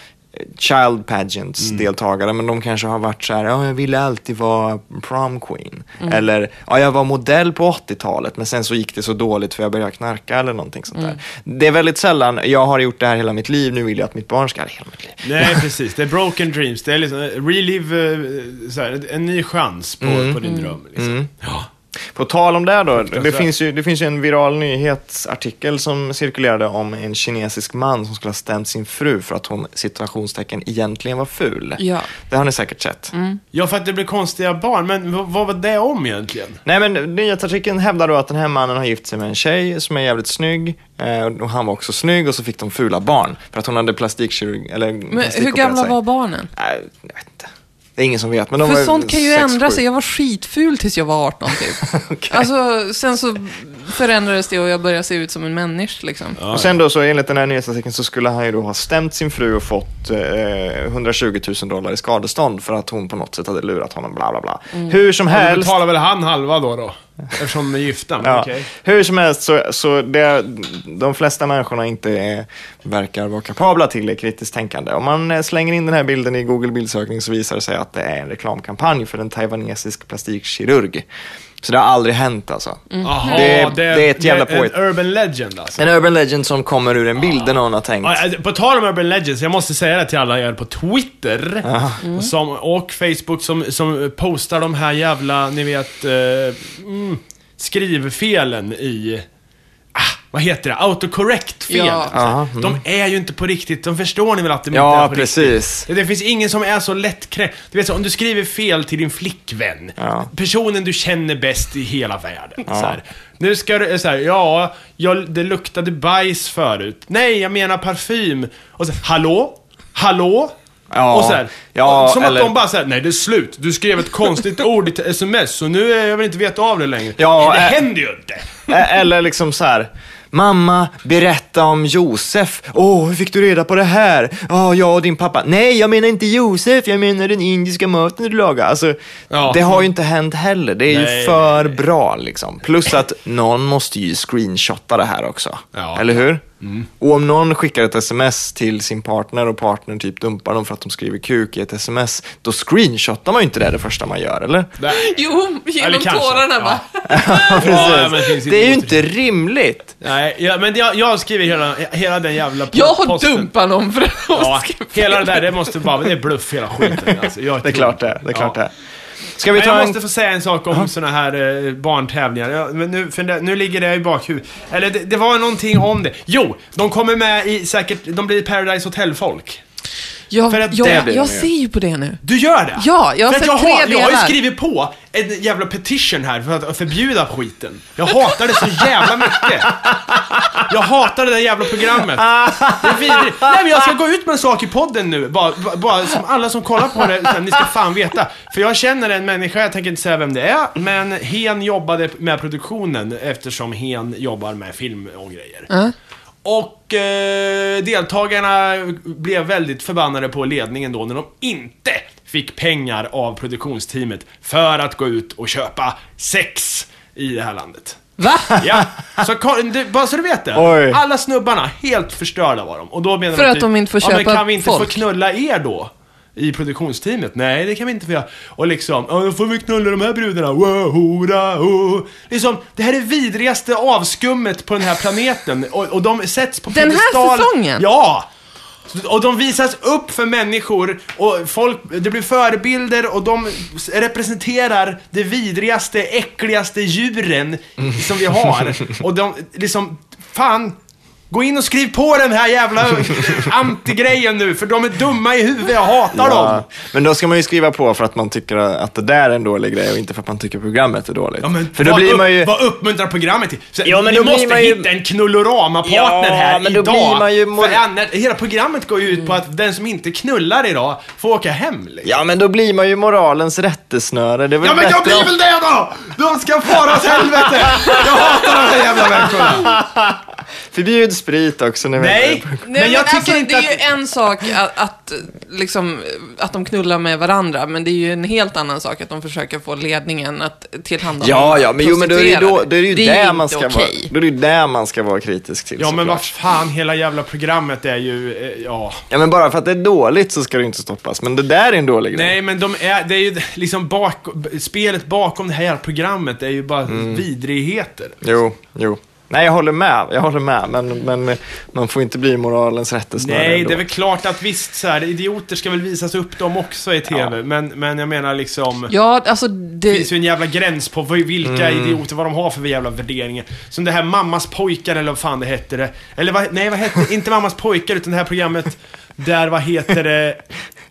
child pageants deltagare, men de kanske har varit så här, ja, jag ville alltid vara prom queen. Eller, ja, jag var modell på 80-talet, men sen så gick det så dåligt för jag började knarka eller någonting sånt där. Det är väldigt sällan, jag har gjort det här hela mitt liv, nu vill jag att mitt barn ska ha det hela mitt liv. Nej, precis. Det är broken dreams. Det är liksom, relive, eh, så här, en ny chans på, på din dröm. Liksom. Ja. På tal om det då, det finns, ju, det finns ju en viral nyhetsartikel som cirkulerade om en kinesisk man som skulle ha stämt sin fru för att hon, situationstecken, egentligen var ful. Ja. Det har ni säkert sett. ja, för att det blir konstiga barn. Men vad, vad var det om egentligen? Nej men nyhetsartikeln hävdar då att den här mannen har gift sig med en tjej som är jävligt snygg eh, och han var också snygg och så fick de fula barn för att hon hade plastikkirurg eller Men hur gamla sig. var barnen? Nej, jag vet inte. Det är ingen som vet. Men de För sånt kan ju sex, ändra sju. sig. Jag var skitful tills jag var 18 typ. Okej. Alltså, sen så förändrades det och jag började se ut som en människa liksom. Och sen då så enligt den här nyhetsartikeln så skulle han ju då ha stämt sin fru och fått eh, 120 000 dollar i skadestånd för att hon på något sätt hade lurat honom, bla bla bla. Mm. Hur som Ja, då helst. betalar väl han halva då, då? Eftersom de är gifta. Ja, okej. Hur som helst så, så det, de flesta människorna inte är, verkar vara kapabla till är kritiskt tänkande. Om man eh, slänger in den här bilden i Google bildsökning så visar det sig att det är en reklamkampanj för en taiwanesisk plastikkirurg. Så det har aldrig hänt alltså. Jaha, Det- det är ett jävla en påhitt. urban legend alltså. En urban legend som kommer ur en bild där någon har tänkt. På tal om Urban Legends, jag måste säga det till alla er på Twitter som, och Facebook som, som postar de här jävla, ni vet, eh, mm, skrivfelen i... Vad heter det? Autocorrect-fel. Ja. Ja, De är ju inte på riktigt, de förstår ni väl att de Ja, inte är på precis. riktigt? Det finns ingen som är så lättkränkt. Du vet så, om du skriver fel till din flickvän, Ja. personen du känner bäst i hela världen. Så här. Nu ska du, så här, ja, jag, det luktade bajs förut. Nej, jag menar parfym. Och så, hallå? Hallå? Ja, och så här, ja, som eller- att de bara säger nej det är slut. Du skrev ett konstigt ord i ett sms, så nu är jag vill inte veta av det längre. Ja, det äh- händer ju inte. Eller liksom så här. Mamma, berätta om Josef. Åh, hur fick du reda på det här? Ja, jag och din pappa. Nej, jag menar inte Josef, jag menar den indiska maten du lagar. Alltså, Ja. det har ju inte hänt heller. Det är Nej, ju för bra liksom. Plus att någon måste ju screenshotta det här också. Ja. Eller hur? Och om någon skickar ett sms till sin partner och partnern typ dumpar dem för att de skriver kuk i ett sms, då screenshotar man ju inte det det första man gör, eller? Nej. Jo, genom Eller kanske, tårarna ja. bara. Ja, det finns Det är ju inte rimligt. Nej, ja, men jag, jag skriver hela, hela den jävla Jag har posten. dumpat någon för att Ja, hela det där, det måste bara, det är bluff hela skiten alltså. Jag Det är klart det. Det är klart Ja. det. Ska vi ta jag en... måste få säga en sak om såna här eh, barntävlingar. Ja, men nu, det, nu ligger det i bakhuvudet. Eller det, det var någonting om det. Jo, de kommer med i säkert, de blir Paradise Hotel-folk. Jag, För att det jag, blir jag de ju. ser ju på det nu. Du gör det? Ja, jag har För att sett jag tre har, Jag har ju delar. skrivit på en jävla petition här för att förbjuda skiten. Jag hatar det så jävla mycket. Jag hatar det där jävla programmet. Det är vidrigt. Nej men jag ska gå ut med en sak i podden nu. Bara, bara- som alla som kollar på det, ni ska fan veta. För jag känner en människa, jag tänker inte säga vem det är, men Hen jobbade med produktionen eftersom Hen jobbar med film och grejer. Och eh, deltagarna blev väldigt förbannade på ledningen då när de inte fick pengar av produktionsteamet för att gå ut och köpa sex i det här landet. Va? Ja, så bara så du vet det. Oj. Alla snubbarna, helt förstörda var de. Och då menar För de att typ, de inte får ja, men köpa kan vi inte få folk?" knulla er då? I produktionsteamet? Nej, det kan vi inte få göra. Och liksom, ja, då får vi knulla de här brudarna. Wow, hora, oh. Liksom, det här är vidrigaste avskummet på den här planeten. Och, och de sätts på Den här piedestal. säsongen? Ja! Och de visas upp för människor och folk, det blir förebilder och de representerar det vidrigaste, äckligaste djuren som vi har. Och de, liksom, fan, gå in och skriv på den här jävla antigrejen nu, för de är dumma i huvudet, jag hatar dem. Ja, men då ska man ju skriva på för att man tycker att det där är en dålig grej och inte för att man tycker programmet är dåligt. Ja, men för då vad, blir upp, man ju... vad uppmuntrar programmet till? Så, Ja, men ni då måste man ju- hitta en knullorama-partner Ja, här men då idag. blir man ju mor- För annars, hela programmet går ju ut på att den som inte knullar idag får åka hem. Liksom. Ja, men då blir man ju moralens rättesnöre. Det är väl Ja men jag blir väl det då! De ska fara åt helvete! Jag hatar de här jävla människorna! Förbjud sprit också. När vi- Nej, Nej, men jag tycker alltså, inte det att... är ju en sak att, att, liksom, att de knullar med varandra, men det är ju en helt annan sak att de försöker få ledningen att tillhandahålla Ja, ja, men, jo, men då är det då, då är det ju Det är där man ska vara, okej. då är det där man ska vara kritisk till Ja, men vad fan, hela jävla programmet är ju... eh, Ja. Ja, men bara för att det är dåligt så ska det inte stoppas. Men det där är en dålig grej. Nej, men de är, det är ju liksom bak, spelet bakom det här programmet är ju bara Mm. vidrigheter. Jo, jo. Nej, jag håller med. Jag håller med. Men, men man får inte bli moralens rättesnöre Nej, ändå. det är väl klart att visst så här, idioter ska väl visas upp de också i TV, men, men jag menar liksom... Ja, alltså Det det... finns ju en jävla gräns på vilka idioter, vad de har för jävla värderingar. Som det här Mammas pojkar eller vad fan det hette det. Eller vad, nej vad hette inte Mammas pojkar utan det här programmet där, vad heter det,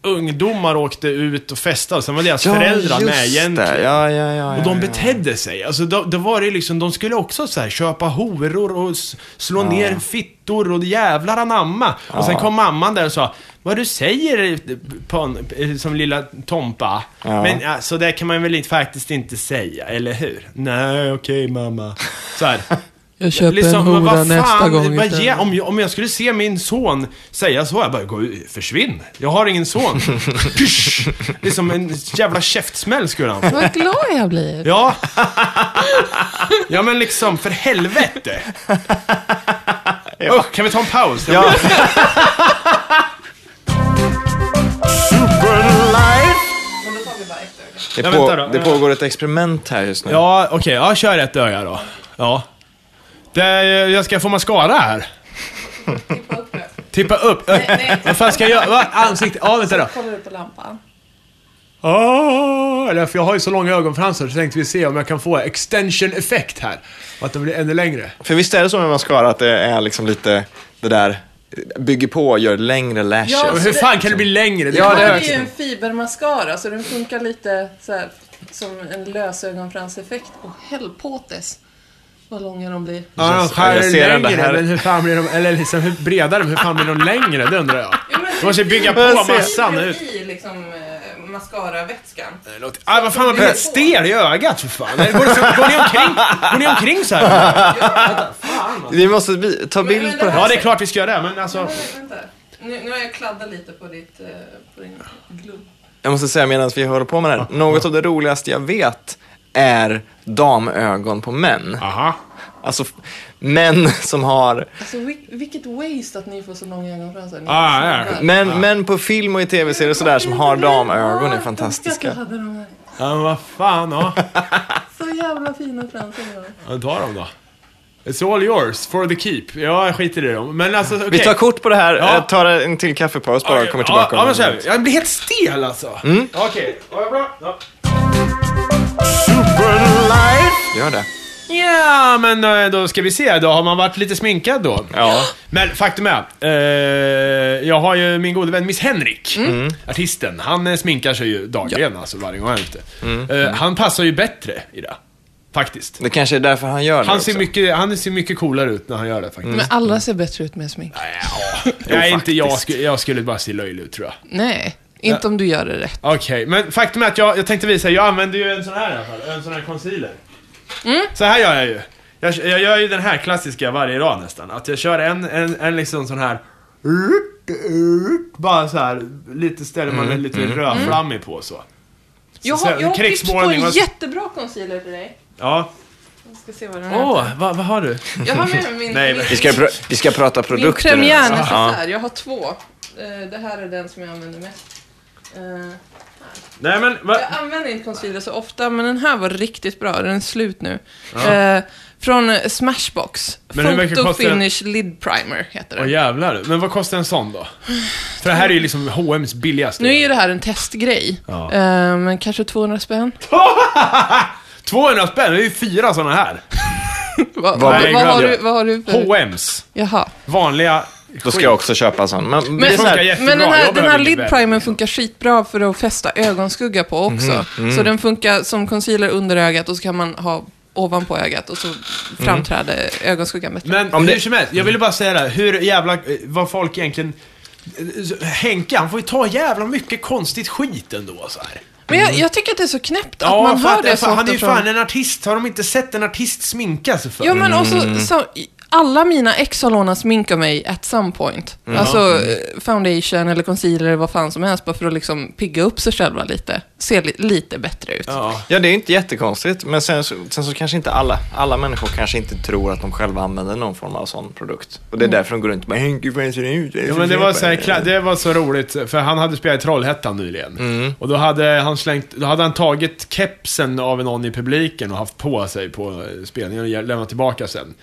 ungdomar åkte ut och festade. Sen var deras föräldrar just med det. egentligen. Ja, ja, ja, Och ja, de ja. betedde sig. Alltså då, då var det liksom, de skulle också så här, köpa horor och slå ner fittor och jävlar anamma. Och sen kom mamman där och sa vad du säger på en, som lilla Tompa. Ja. Men ja, så där kan man väl inte, faktiskt inte säga, eller hur? Nej, okej mamma. Så här. Jag köper Liksom, en hora vad nästa fan, gång. vad ge, om, jag, om jag skulle se min son säga så, jag bara, gå, försvinn. Jag har ingen son. Liksom en jävla käftsmäll skulle han få. Vad glad jag blir. Ja. Ja men liksom, för helvete. Usch, kan vi ta en paus? Ja. Det, på, det pågår ett experiment här just nu. Ja, okej, ja, kör ett öga då. Ja. Det, jag ska få mascara här. Tippa upp. Nej, nej. Vad fan ska jag göra? Va? Ansikte? Ja, vänta då. Kollar du på lampan? Oh, eller för jag har ju så långa ögonfransar så tänkte vi se om jag kan få extension effekt här. Och att de blir ännu längre. För visst är det så med mascara att det är liksom lite det där, bygger på och gör längre lashes. Ja, hur fan kan det bli längre? Ja, det det här är ju en fibermascara, så den funkar lite så här, som en lösögonfranseffekt. Och helpotes vad långa de blir. Ja, de Jag skär ser den längre, här- men hur fan blir de, eller liksom hur bredare, men hur fan blir de längre? Det undrar jag. Ja, men- De måste bygga på Jag ser. massan ut. i liksom eh, mascaravätskan. Ah, vad fan, man blir helt stel i ögat för fan. Går, det, går, ni omkring, går ni omkring så här? Vi måste bi- ta bild men på det här. Ja, det är klart vi ska göra det, men alltså... Vänta. Nu, nu har jag kladdat lite på, ditt, eh, på din glubb. Jag måste säga medan vi håller på med det här, något av det roligaste jag vet är damögon på män. Aha. Alltså män som har, Alltså vil- vilket waste att ni får så långa ögonfransar. Ah, ja. snubbar. män, män på film och i tv-serier och sådär som har damögon är Jag fantastiska. hade de här. Ja, men vad fan, ja. Så jävla fina fransar ja ta dem då. It's all yours, for the keep. Ja, jag skiter i det. Men alltså, okej. Vi tar kort på det här, Ja. eh, tar en till kaffepaus bara och kommer tillbaka Ja, ja men så här, jag blir helt stel alltså. Mm. Okej, ja, bra. Ja. Gör det. Ja, men eh, då ska vi se. Då har man varit lite sminkad då. Ja. Men faktum är, eh, jag har ju min gode vän Miss Henrik, artisten. Han eh, sminkar sig ju dagligen, alltså varje gång han är ute. Eh, han passar ju bättre i det. Faktiskt. Det kanske är därför han gör det Han också. ser, mycket, han ser mycket coolare ut när han gör det faktiskt. Men alla ser bättre ut med smink. Nej, inte jag. jag skulle bara se löjlig ut tror jag. Nej, inte om du gör det rätt. Okej, men faktum är att jag, jag tänkte visa, jag använder ju en sån här i alla fall. En sån här concealer. Så här gör jag ju. Jag, jag gör ju den här klassiska varje dag nästan. Att jag kör en, en, en liksom sån här... Bara så här, lite ställer man Mm, lite rödflammig på så. Jag Så- har, jag har tips på en och- jättebra concealer till dig. Ja. Jag ska se vad den. Åh, vad, vad har du? Jag har med min, Nej, min, Vi ska, vi ska prata min produkter nu. premiärnecessär. Jag har två. Eh, Det här är den som jag använder mest. Eh, Nej men, va? Jag använder inte concealer så ofta, men den här var riktigt bra. Den är slut nu. Eh, från eh, Smashbox. Men hur mycket Photo? Finish Lid Primer heter Åh den. jävlar. Men vad kostar en sån då? För det här är ju liksom H&M's billigaste. Nu är ju det här en testgrej. Ja. Eh, men kanske 200 spänn. 200 spänn, det är ju fyra såna här. Va, Vad- vad, har du, vad har du för... H&M's. Jaha. Vanliga Då ska jag också köpa sån. Men, det Men, så funkar här, jättebra. men den här, den här lid primern funkar skitbra för att fästa ögonskugga på också. Så den funkar som concealer under ögat och så kan man ha ovanpå ögat och så framträder ögonskuggan bättre. Men Om det- hur som helst, jag ville bara säga det här, hur jävla, eh, vad folk egentligen... eh, Henke, han får ju ta jävla mycket konstigt skit ändå så här. Men jag, jag tycker att det är så knäppt att Ja, man hör att- det så Han är ju fan en artist, har de inte sett en artist sminka sig för? Ja, men också så, alla mina ex har lånat smink av mig at some point. Alltså eh, foundation eller concealer eller vad fan som helst, bara för att liksom pigga upp sig själva lite. Se li- lite bättre ut. Ja. Ja, det är inte jättekonstigt, men sen, så- sen så kanske inte alla, alla människor kanske inte tror att de själva använder någon form av sån produkt. Och det är därför de går runt och bara, "Hej, gud vad ser ut. Ja, men det var, så här, det var så roligt, för han hade spelat i Trollhättan nyligen. Och då hade han slängt, då hade han tagit kepsen av någon i publiken och haft på sig på eh, spelningen och lämnat tillbaka sen.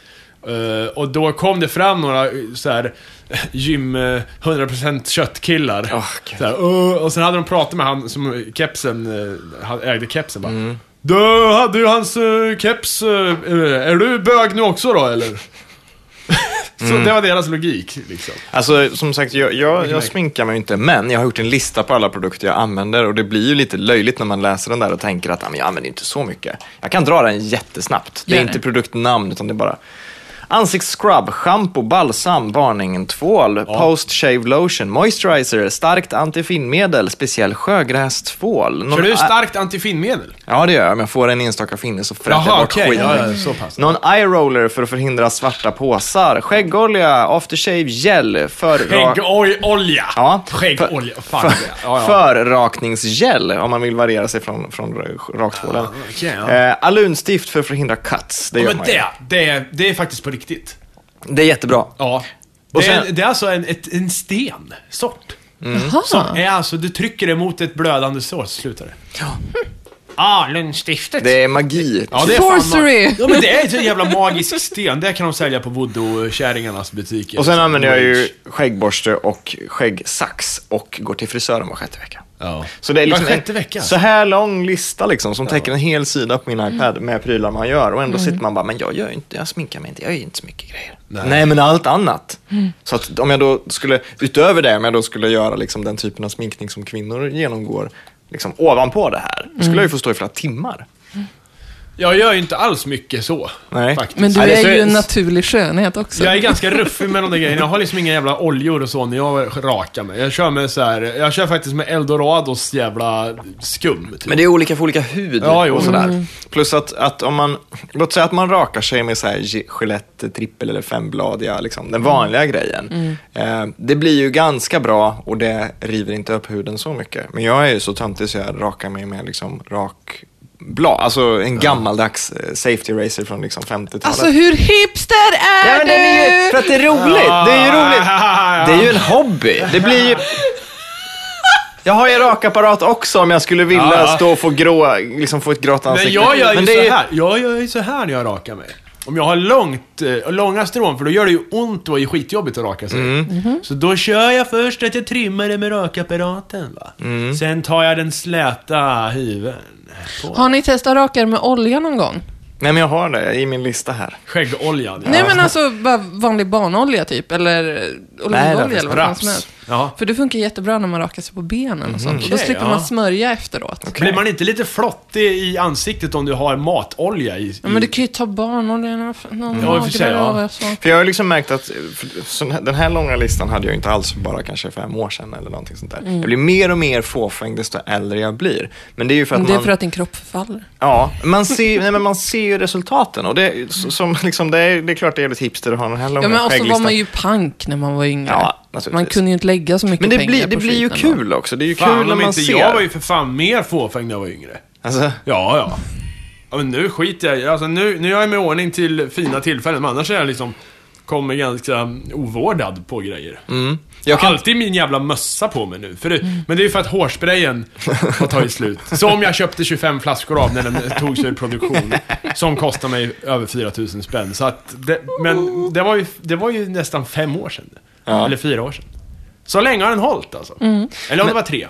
Eh, och då kom det fram några eh, så här gym eh, 100% köttkillar. Åh, gud. så här, "Åh", och sen hade de pratat med han som kepsen, eh, han ägde kepsen bara. Du hade ju hans uh, keps, eh, är du bög nu också då eller? så det var deras logik liksom. Alltså, som sagt, jag, jag, jag sminkar mig inte, men jag har gjort en lista på alla produkter jag använder och det blir ju lite löjligt när man läser den där och tänker att "Ja, men jag använder inte så mycket. Jag kan dra den jättesnabbt. Det är det. inte produktnamn, utan det är bara Ansiktsscrub, shampoo, balsam, varning, tvål, post-shave lotion, moisturizer, starkt antifinnmedel, speciell sjögrästvål. Någon Kör du ä- starkt antifinnmedel? Ja, det gör jag. Om jag får en enstaka finne så fräter jag bort okej. skiten. Ja, ja, så pass. Någon eye roller för att förhindra svarta påsar. Skäggolja, aftershave gel för... Skäggolja. Ja, Skäggolja. Fan, för, det- ja, ja. Förrakningsgel om man vill variera sig från, från raktvålen. okej, ja. eh, alunstift för att förhindra cuts. Det, Ja, gör men man ju. det, det, är- det är faktiskt på riktigt. Det är jättebra. Ja. Och Det, är, sen- det är alltså en, ett, en stensort. Jaha. Som är alltså, du trycker det mot ett blödande sår så slutar det. Ja. Alunstiftet. Det är magi. Ja, det är fan Sorcery. ma- Ja, men det är ett jävla magisk sten. Det kan de sälja på voodoo-kärringarnas butiker. Och sen använder jag ju skäggborste och skäggsax och går till frisören var sjätte vecka. Ja. Så det är liksom en vecka? så här lång lista liksom, som täcker en hel sida på min iPad med prylar man gör. Och ändå sitter man bara, men jag gör inte, jag sminkar mig inte, jag gör inte så mycket grejer. Nej, men allt annat. Så att om jag då skulle, utöver det, om jag då skulle göra liksom den typen av sminkning som kvinnor genomgår, liksom ovanpå det här, då skulle jag ju få stå i flera timmar. Jag gör ju inte alls mycket så. Nej. Faktiskt. Men du är ju en naturlig skönhet också. Jag är ganska ruffig med de där grejerna. Jag har liksom inga jävla oljor och så när jag rakar mig. Jag kör med så här, jag kör faktiskt med Eldorados jävla skum. Typ. Men det är olika för olika hud Ja, jo. och sådär. Mm. Plus att, att om man, låt säga att man rakar sig med så här Gi- Gillette trippel eller fembladiga, liksom, den vanliga grejen. Mm. Eh, det blir ju ganska bra och det river inte upp huden så mycket. Men jag är ju så töntig så jag rakar mig med liksom rak blad, alltså en gammaldags eh, safety racer från liksom 50-talet. Alltså hur hipster är Ja, men du? är ju, för att det är roligt. Det är ju roligt. Det är ju en hobby. Det blir ju... Jag har ju rakapparat också om jag skulle vilja Ja. stå och få, grå, liksom få ett grått ansikte. Men jag gör ju Men det så är- här. Jag gör ju så här när jag rakar mig. Om jag har långt, eh, långa strån, för då gör det ju ont och är skitjobbigt att raka sig. Mm. Så då kör jag först att jag trimmar det med rakapparaten. Va? Mm. Sen tar jag den släta hyveln på. Har ni testat rakare med olja någon gång? Nej, men jag har det i min lista här. Skäggoljan. Nej men alltså bara vanlig barnolja typ, eller olivolja eller vad som helst. Ja. För det funkar jättebra när man rakar sig på benen och sånt. och då Okej, slipper ja. man smörja efteråt. Blir man inte lite flottig i ansiktet om du har matolja i? Ja, men du kan ju ta barnolja, någon någon Ja, i och för sig, ja. För jag har liksom märkt att för den här långa listan hade jag inte alls för bara kanske fem år sedan eller någonting sånt där. Mm. Jag blir mer och mer fåfäng desto äldre jag blir. Men det är ju för att det är man... för att din kropp förfaller. Ja, man ser, nej, men man ser ju resultaten. Och det, är- som, liksom, det, är, det är klart det är jävligt hipster att ha den här långa Ja, men också var skägglistan. man ju pank när man var yngre. Ja, naturligtvis. man kunde ju inte lägga så mycket Men det pengar blir, det på blir ju skiten då. kul också. Det är ju Fan, kul när om man inte ser. jag var ju för fan mer fåfäng när jag var yngre. Alltså, Ja, ja. ja men nu skiter jag i- alltså nu, nu är jag med ordning till fina tillfällen, men annars är jag liksom kommer ganska ovårdad på grejer. mm. Jag Jag har kan, alltid min jävla mössa på mig nu. För det, Men det är ju för att hårsprayen har tagit slut. Som jag köpte 25 flaskor av när den togs ur produktion. Som kostar mig över 4000 spänn. Så att det, men det var, ju, det var ju nästan fem år sedan. Ja. Eller fyra år sedan. Så länge har den hållit alltså. Eller om det var tre.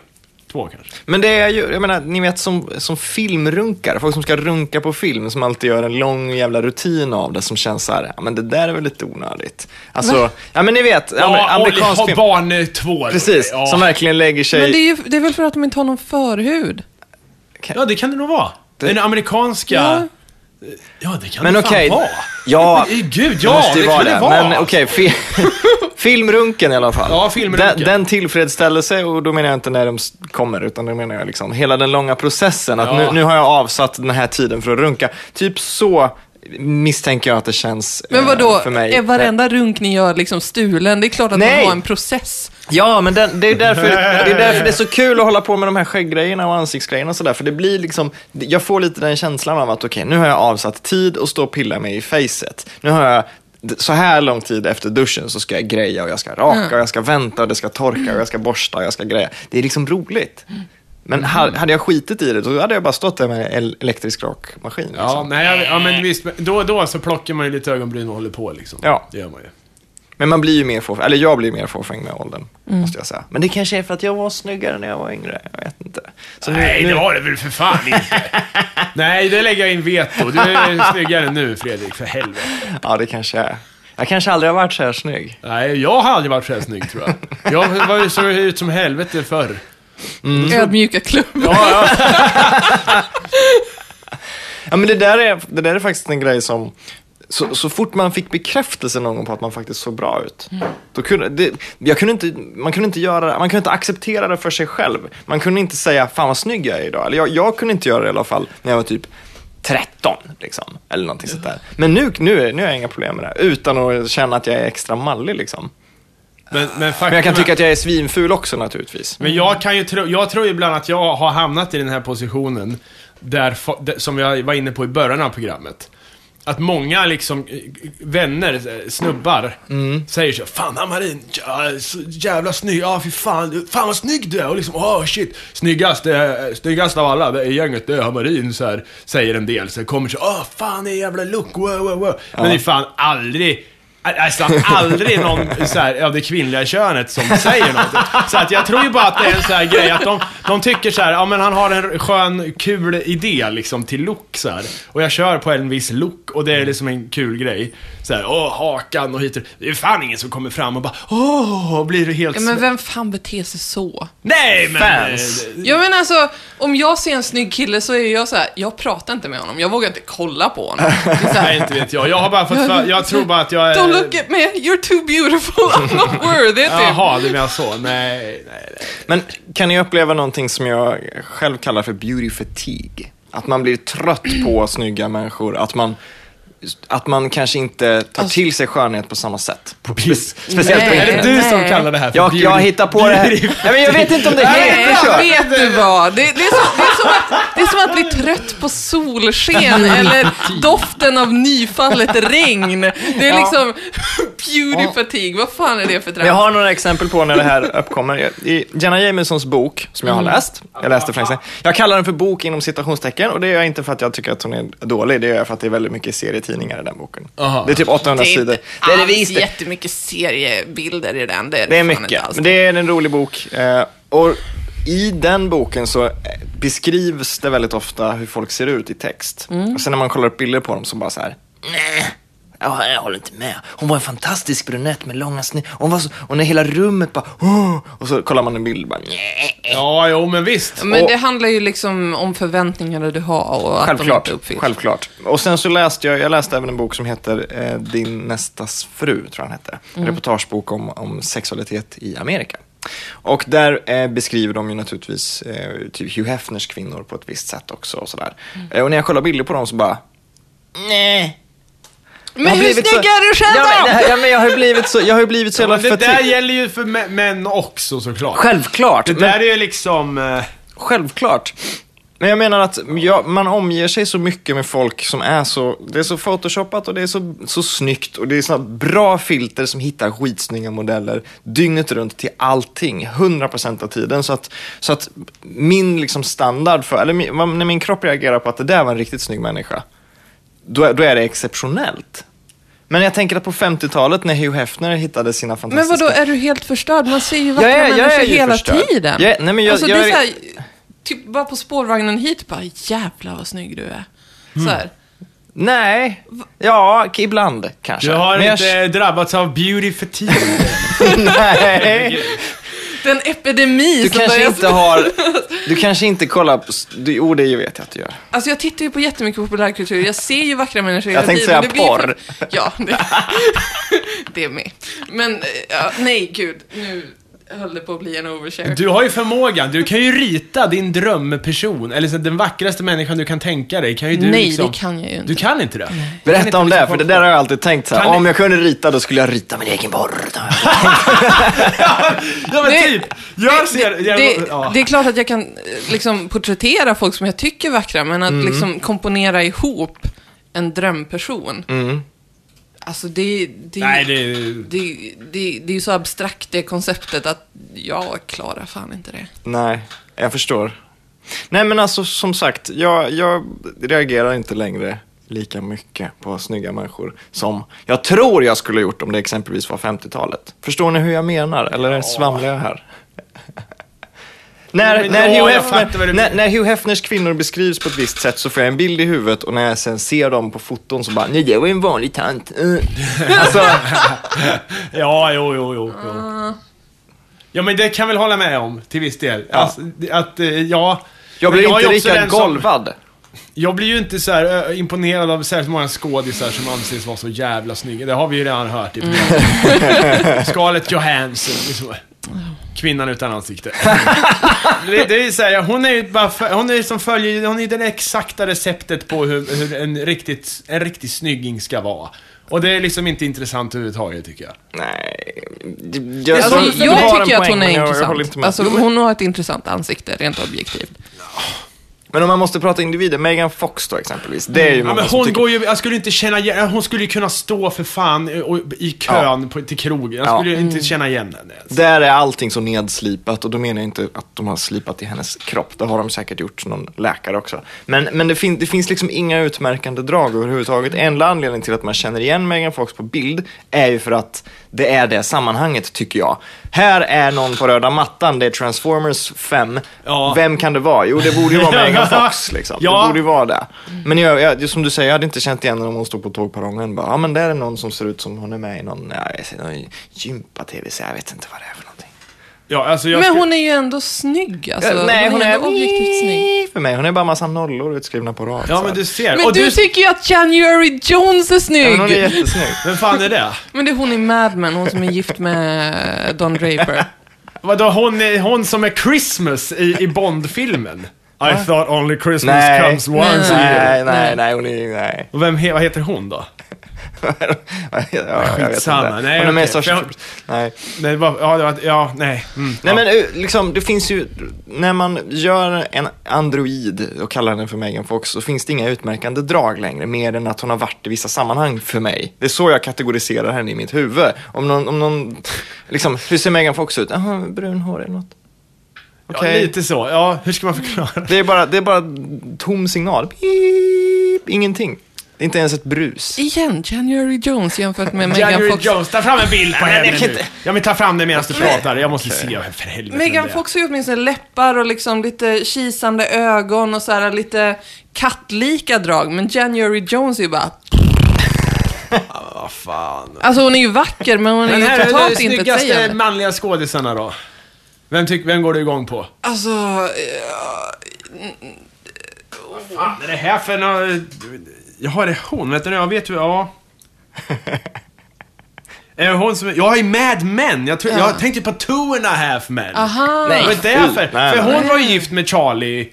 Två kanske. men det är ju, jag menar, ni vet som, som filmrunkare, folk som ska runka på film, som alltid gör en lång jävla rutin av det som känns så här, ja men det där är väl lite onödigt. Alltså, ja men ni vet, Ja, amerikansk och film. barn eh, två. Precis, Ja. som verkligen lägger sig... Men det är, ju, det är väl för att de inte har någon förhud? ja, det kan det nog vara. Den amerikanska... Ja. Ja, det kan Men det okej, fan vara. ja, Gud, det ja, måste ju det vara det. det vara. Men okej, fi- filmrunken i alla fall. Ja, filmrunken. Den, den tillfredsställelse, och då menar jag inte när de kommer, utan då menar jag liksom hela den långa processen. Att Ja. nu, nu har jag avsatt den här tiden för att runka. Typ så misstänker jag att det känns Men eh, vadå, för mig. är varenda runk ni gör liksom stulen? Det är klart att Nej. man har en process. Ja, men den, det, är därför, det är därför det är så kul att hålla på med de här skägggrejerna och ansiktsgrejerna och sådär. För det blir liksom, jag får lite den känslan av att okej, nu har jag avsatt tid och stå och pilla mig i facet. Nu har jag så här lång tid efter duschen så ska jag greja och jag ska raka och jag ska vänta och det ska torka och jag ska borsta och jag ska greja. Det är liksom roligt. Men ha- hade jag skitit i det, då hade jag bara stått där med en elektrisk rakmaskin. Ja, Liksom. nej, jag- ja, men visst. Då då så plockar man ju lite ögonbryn och håller på liksom. Ja. Det gör man ju. Men man blir ju mer fåfäng, eller jag blir mer fåfäng med åldern, måste jag säga. Men det kanske är för att jag var snyggare när jag var yngre, jag vet inte. Så nu- Nej, nu- det var det väl för fan inte. Nej, det lägger jag in veto. Du är snyggare nu, Fredrik, för helvete. Ja, det kanske är. Jag kanske aldrig har varit så här snygg. Nej, jag har aldrig varit så här snygg, tror jag. Jag var ju så ut som helvete förr. Ödmjuka klubb. Ja, ja. Ja, men det där är, det där är faktiskt en grej som... Så, så fort man fick bekräftelse någon gång på att man faktiskt såg bra ut. Då kunde, det, jag kunde inte, man, kunde inte göra, man kunde inte acceptera det för sig själv. Man kunde inte säga, fan vad snygg jag är idag. Eller jag, jag kunde inte göra det i alla fall när jag var typ 13. Liksom, eller någonting sånt där. Men nu, nu, är, nu har jag inga problem med det. Utan att känna att jag är extra mallig. Liksom. Men, men, Men jag kan tycka att jag är svinful också naturligtvis. Men jag kan ju tro, jag tror ibland att jag har hamnat i den här positionen, där, som jag var inne på i början av programmet. Att många liksom, eh, vänner, eh, snubbar, säger så Fan ja, så jävla snygg, ja fy fan, fan vad snygg du är! Och liksom, åh shit, snyggast, eh, snyggast av alla är gänget, det är Amarin, så här, säger en del. Så kommer så, åh fan, det är jävla look, wow, wow, wow. Men det är fan aldrig Alltså aldrig någon så här, av det kvinnliga könet som säger något. Så att jag tror ju bara att det är en sån här grej att de, de tycker så här, ja men han har en skön, kul idé liksom till look så här. Och jag kör på en viss look och det är liksom en kul grej. Så här, åh hakan och hit och Det är fan ingen som kommer fram och bara, åh, blir det helt Ja, men vem fan beter sig så? Nej men! Fans. eh, Ja men alltså, om jag ser en snygg kille så är jag så här, jag pratar inte med honom, jag vågar inte kolla på honom. Nej, inte vet jag. Jag har bara fått för, jag tror bara att jag är... Don't look at me, you're too beautiful, I'm not worthy. Jaha, du menar så? Nej, nej, nej. Men kan ni uppleva någonting som jag själv kallar för beauty fatigue? Att man blir trött på snygga människor, att man, att man kanske inte tar Alltså- till sig skönhet på samma sätt. På, beauty- speciellt på Nej. Är det internet. du som Nej. kallar det här för Jag, jag beauty- hittar på det här. Ja, men jag vet inte om det Nej, heter så. vet du vad? Det, det, är så, det, är som att, det är som att bli trött på solsken eller doften av nyfallet regn. Det är liksom beauty fatigue. Vad fan är det för trams? Jag har några exempel på när det här uppkommer. I Jenna Jamesons bok, som jag har läst, jag läste för. Jag kallar den för bok inom citationstecken och det gör jag inte för att jag tycker att hon är dålig, det gör jag för att det är väldigt mycket serietidningar i den boken. Aha. Det är typ 800 det är sidor. inte Det är det alls visst. jättemycket seriebilder i den. Det är, Det är fan mycket, men det är en rolig bok. Eh, och i den boken så beskrivs det väldigt ofta hur folk ser ut i text. Mm. Och sen när man kollar upp bilder på dem så bara så här, nej. Ja, jag håller inte med. Hon var en fantastisk brunett med långa sned. Hon var så, och när hela rummet bara, och så kollar man en bild bara, nej. Ja, jo men visst. Men Och- det handlar ju liksom om förväntningarna du har och att Självklart, de inte uppfylls. självklart. Och sen så läste jag, jag läste även en bok som heter eh, Din nästas fru, tror jag den hette. En reportagebok om, om sexualitet i Amerika. Och där eh, beskriver de ju naturligtvis eh, typ Hugh Hefners kvinnor på ett visst sätt också. Och, sådär. Eh, och när jag kollar bilder på dem så bara, nej. Men hur snygg så- är du själv ja, men, ja, men jag har ju blivit så, jag har ju blivit så Ja, jävla men det där gäller ju för mä- män också såklart. Självklart. Det men- där är ju liksom... eh, Självklart. Men jag menar att ja, man omger sig så mycket med folk som är så, det är så photoshopat och det är så, så snyggt och det är så bra filter som hittar skitsnygga modeller dygnet runt till allting, 100% av tiden. Så att, så att min liksom standard för, eller min, när min kropp reagerar på att det där var en riktigt snygg människa, då, är- då är det exceptionellt. Men jag tänker att på 50-talet när Hugh Hefner hittade sina Men fantastiska... vadå, är du helt förstörd? Man ser ju vackra Jag är- jag är människor ju hela förstörd. tiden. Jag är- nej, men jag- alltså, jag det är är- så här, typ bara på spårvagnen hit, bara jävlar vad snygg du är. Mm. Så här. Nej, ja, ibland kanske. Du har Men jag- inte drabbats av beauty fatigue. Nej. Den epidemi Du som kanske inte har... Du kanske inte kollar på... Du, jo, det vet jag att du gör. Alltså jag tittar ju på jättemycket populärkultur, jag ser ju vackra människor hela Jag tänkte tiden. säga porr. För... Ja, det... det är med. Men, eh, ja, nej gud, nu... höll det på att bli en overshare. Du har ju förmågan, du kan ju rita din drömperson, eller så den vackraste människan du kan tänka dig, kan ju du Nej, liksom... det kan jag ju inte. Du kan inte det? Berätta om det, för det där har jag alltid tänkt så här. Kan ni- Om jag kunde rita, då skulle jag rita min egen borr. Ja men Det- typ! Jag ser... det, jag, det, ja. det är klart att jag kan eh, liksom porträttera folk som jag tycker är vackra, men att Mm. liksom komponera ihop en drömperson. Alltså det, det, Nej, det... det, det, det är ju så abstrakt det konceptet att jag klarar fan inte det. Nej, jag förstår. Nej, men alltså som sagt, jag, jag reagerar inte längre lika mycket på snygga människor som jag tror jag skulle ha gjort om det exempelvis var 50-talet. Förstår ni hur jag menar? Eller svamlar jag här? När, när, Hugh jag Hefner, när, när Hugh Hefners kvinnor beskrivs på ett visst sätt så får jag en bild i huvudet och när jag sen ser dem på foton så bara, nej det var ju en vanlig tant. Uh. Alltså, Ja, jo, jo, jo. jo. Ja, men det kan jag väl hålla med om, till viss del. Ja. Alltså, att, eh, ja... jag blir är inte lika som- golvad. Jag blir ju inte så här imponerad av särskilt många skådisar som anses vara så jävla snygga. Det har vi ju redan hört i programmet. Scarlett Johansson, liksom. Kvinnan utan ansikte. det, det är så här, hon är ju bara, hon är som följer, hon är det exakta receptet på hur, hur en, riktigt, en riktig snygging ska vara. Och det är liksom inte intressant överhuvudtaget tycker jag. Nej, jag, Alltså, jag en tycker att hon är jag- jag intressant. håller inte med. alltså, hon har ett intressant ansikte, rent objektivt. Men om man måste prata individer, Megan Fox då exempelvis. Det är ju Ja, många men hon tycker... går ju, jag skulle inte känna igen, hon skulle ju kunna stå för fan i- och- i kön på, till krogen. Jag Ja. skulle ju inte känna igen henne ens. Där är allting så nedslipat och då menar jag inte att de har slipat i hennes kropp. Det har de säkert gjort, någon läkare också. Men, men det, fin det finns liksom inga utmärkande drag överhuvudtaget. Enda anledningen till att man känner igen Megan Fox på bild är ju för att det är det sammanhanget, tycker jag. Här är någon på röda mattan, det är Transformers 5. Ja. Vem kan det vara? Jo, det borde ju vara Megan Fox. Liksom. Ja. Det borde ju vara det. Men jag, jag, som du säger, jag hade inte känt igen henne om hon stod på tågperrongen. Bara, ja, men det är någon som ser ut som hon är med i någon, ja, någon gympa-tv, jag vet inte vad det är. Ja, alltså jag Men skulle- hon är ju ändå snygg. Alltså, Ja, Nej, hon är ändå objektivt snygg. för mig. Hon är bara massa nollor utskrivna på rad. Ja, men du ser. Men och du, tycker ju att January Jones är Ja, snygg! men hon är jättesnygg. Vem fan är det? Men det är hon i Mad Men, hon som är gift med Don Draper. Vadå, hon, är, hon som är Christmas i, i Bond-filmen? I thought only Christmas Nej. comes once a year. Nej, nej, Nej. nej, hon är... Nej. Och vem, vad heter hon då? Ja, jag Skitsamma. Nej, är med För Troopers. Nej. Nej, var, ja, det var, ja, nej. Mm, Nej ja. men eh, liksom, det finns ju, när man gör en android och kallar den för Megan Fox så finns det inga utmärkande drag längre, mer än att hon har varit i vissa sammanhang för mig. Det är så jag kategoriserar henne i mitt huvud. Om någon, om någon liksom, hur ser Megan Fox ut? Jaha, brun hår eller något. ja, Okej. lite så. Ja, hur ska man förklara? Det är bara, det är bara tom signal. Beep, ingenting. Det är inte ens ett brus. Igen, January Jones jämfört med Megan January Fox. Jones, ta fram en bild på henne nu. inte. Ja, men ta fram det medan du pratar. Jag måste se, för helvete. Megan. Fox har ju åtminstone läppar och liksom lite kisande ögon och så här lite kattlika drag. Men January Jones är ju bara... Vad fan. Alltså hon är ju vacker, men hon är Men ju här är totalt de inte snyggaste manliga skådisarna då? Vem, tyck, vem går du igång på? Alltså... eh, Vad fan är det här för nå... Ja, det är hon. Vet du, jag vet ju, ja. Är det hon som... Jag är Mad Men. Jag, tror, Ja. jag tänkte på Two and a Half Men. Aha. Det var därför. Nej, för nej. hon var ju gift med Charlie.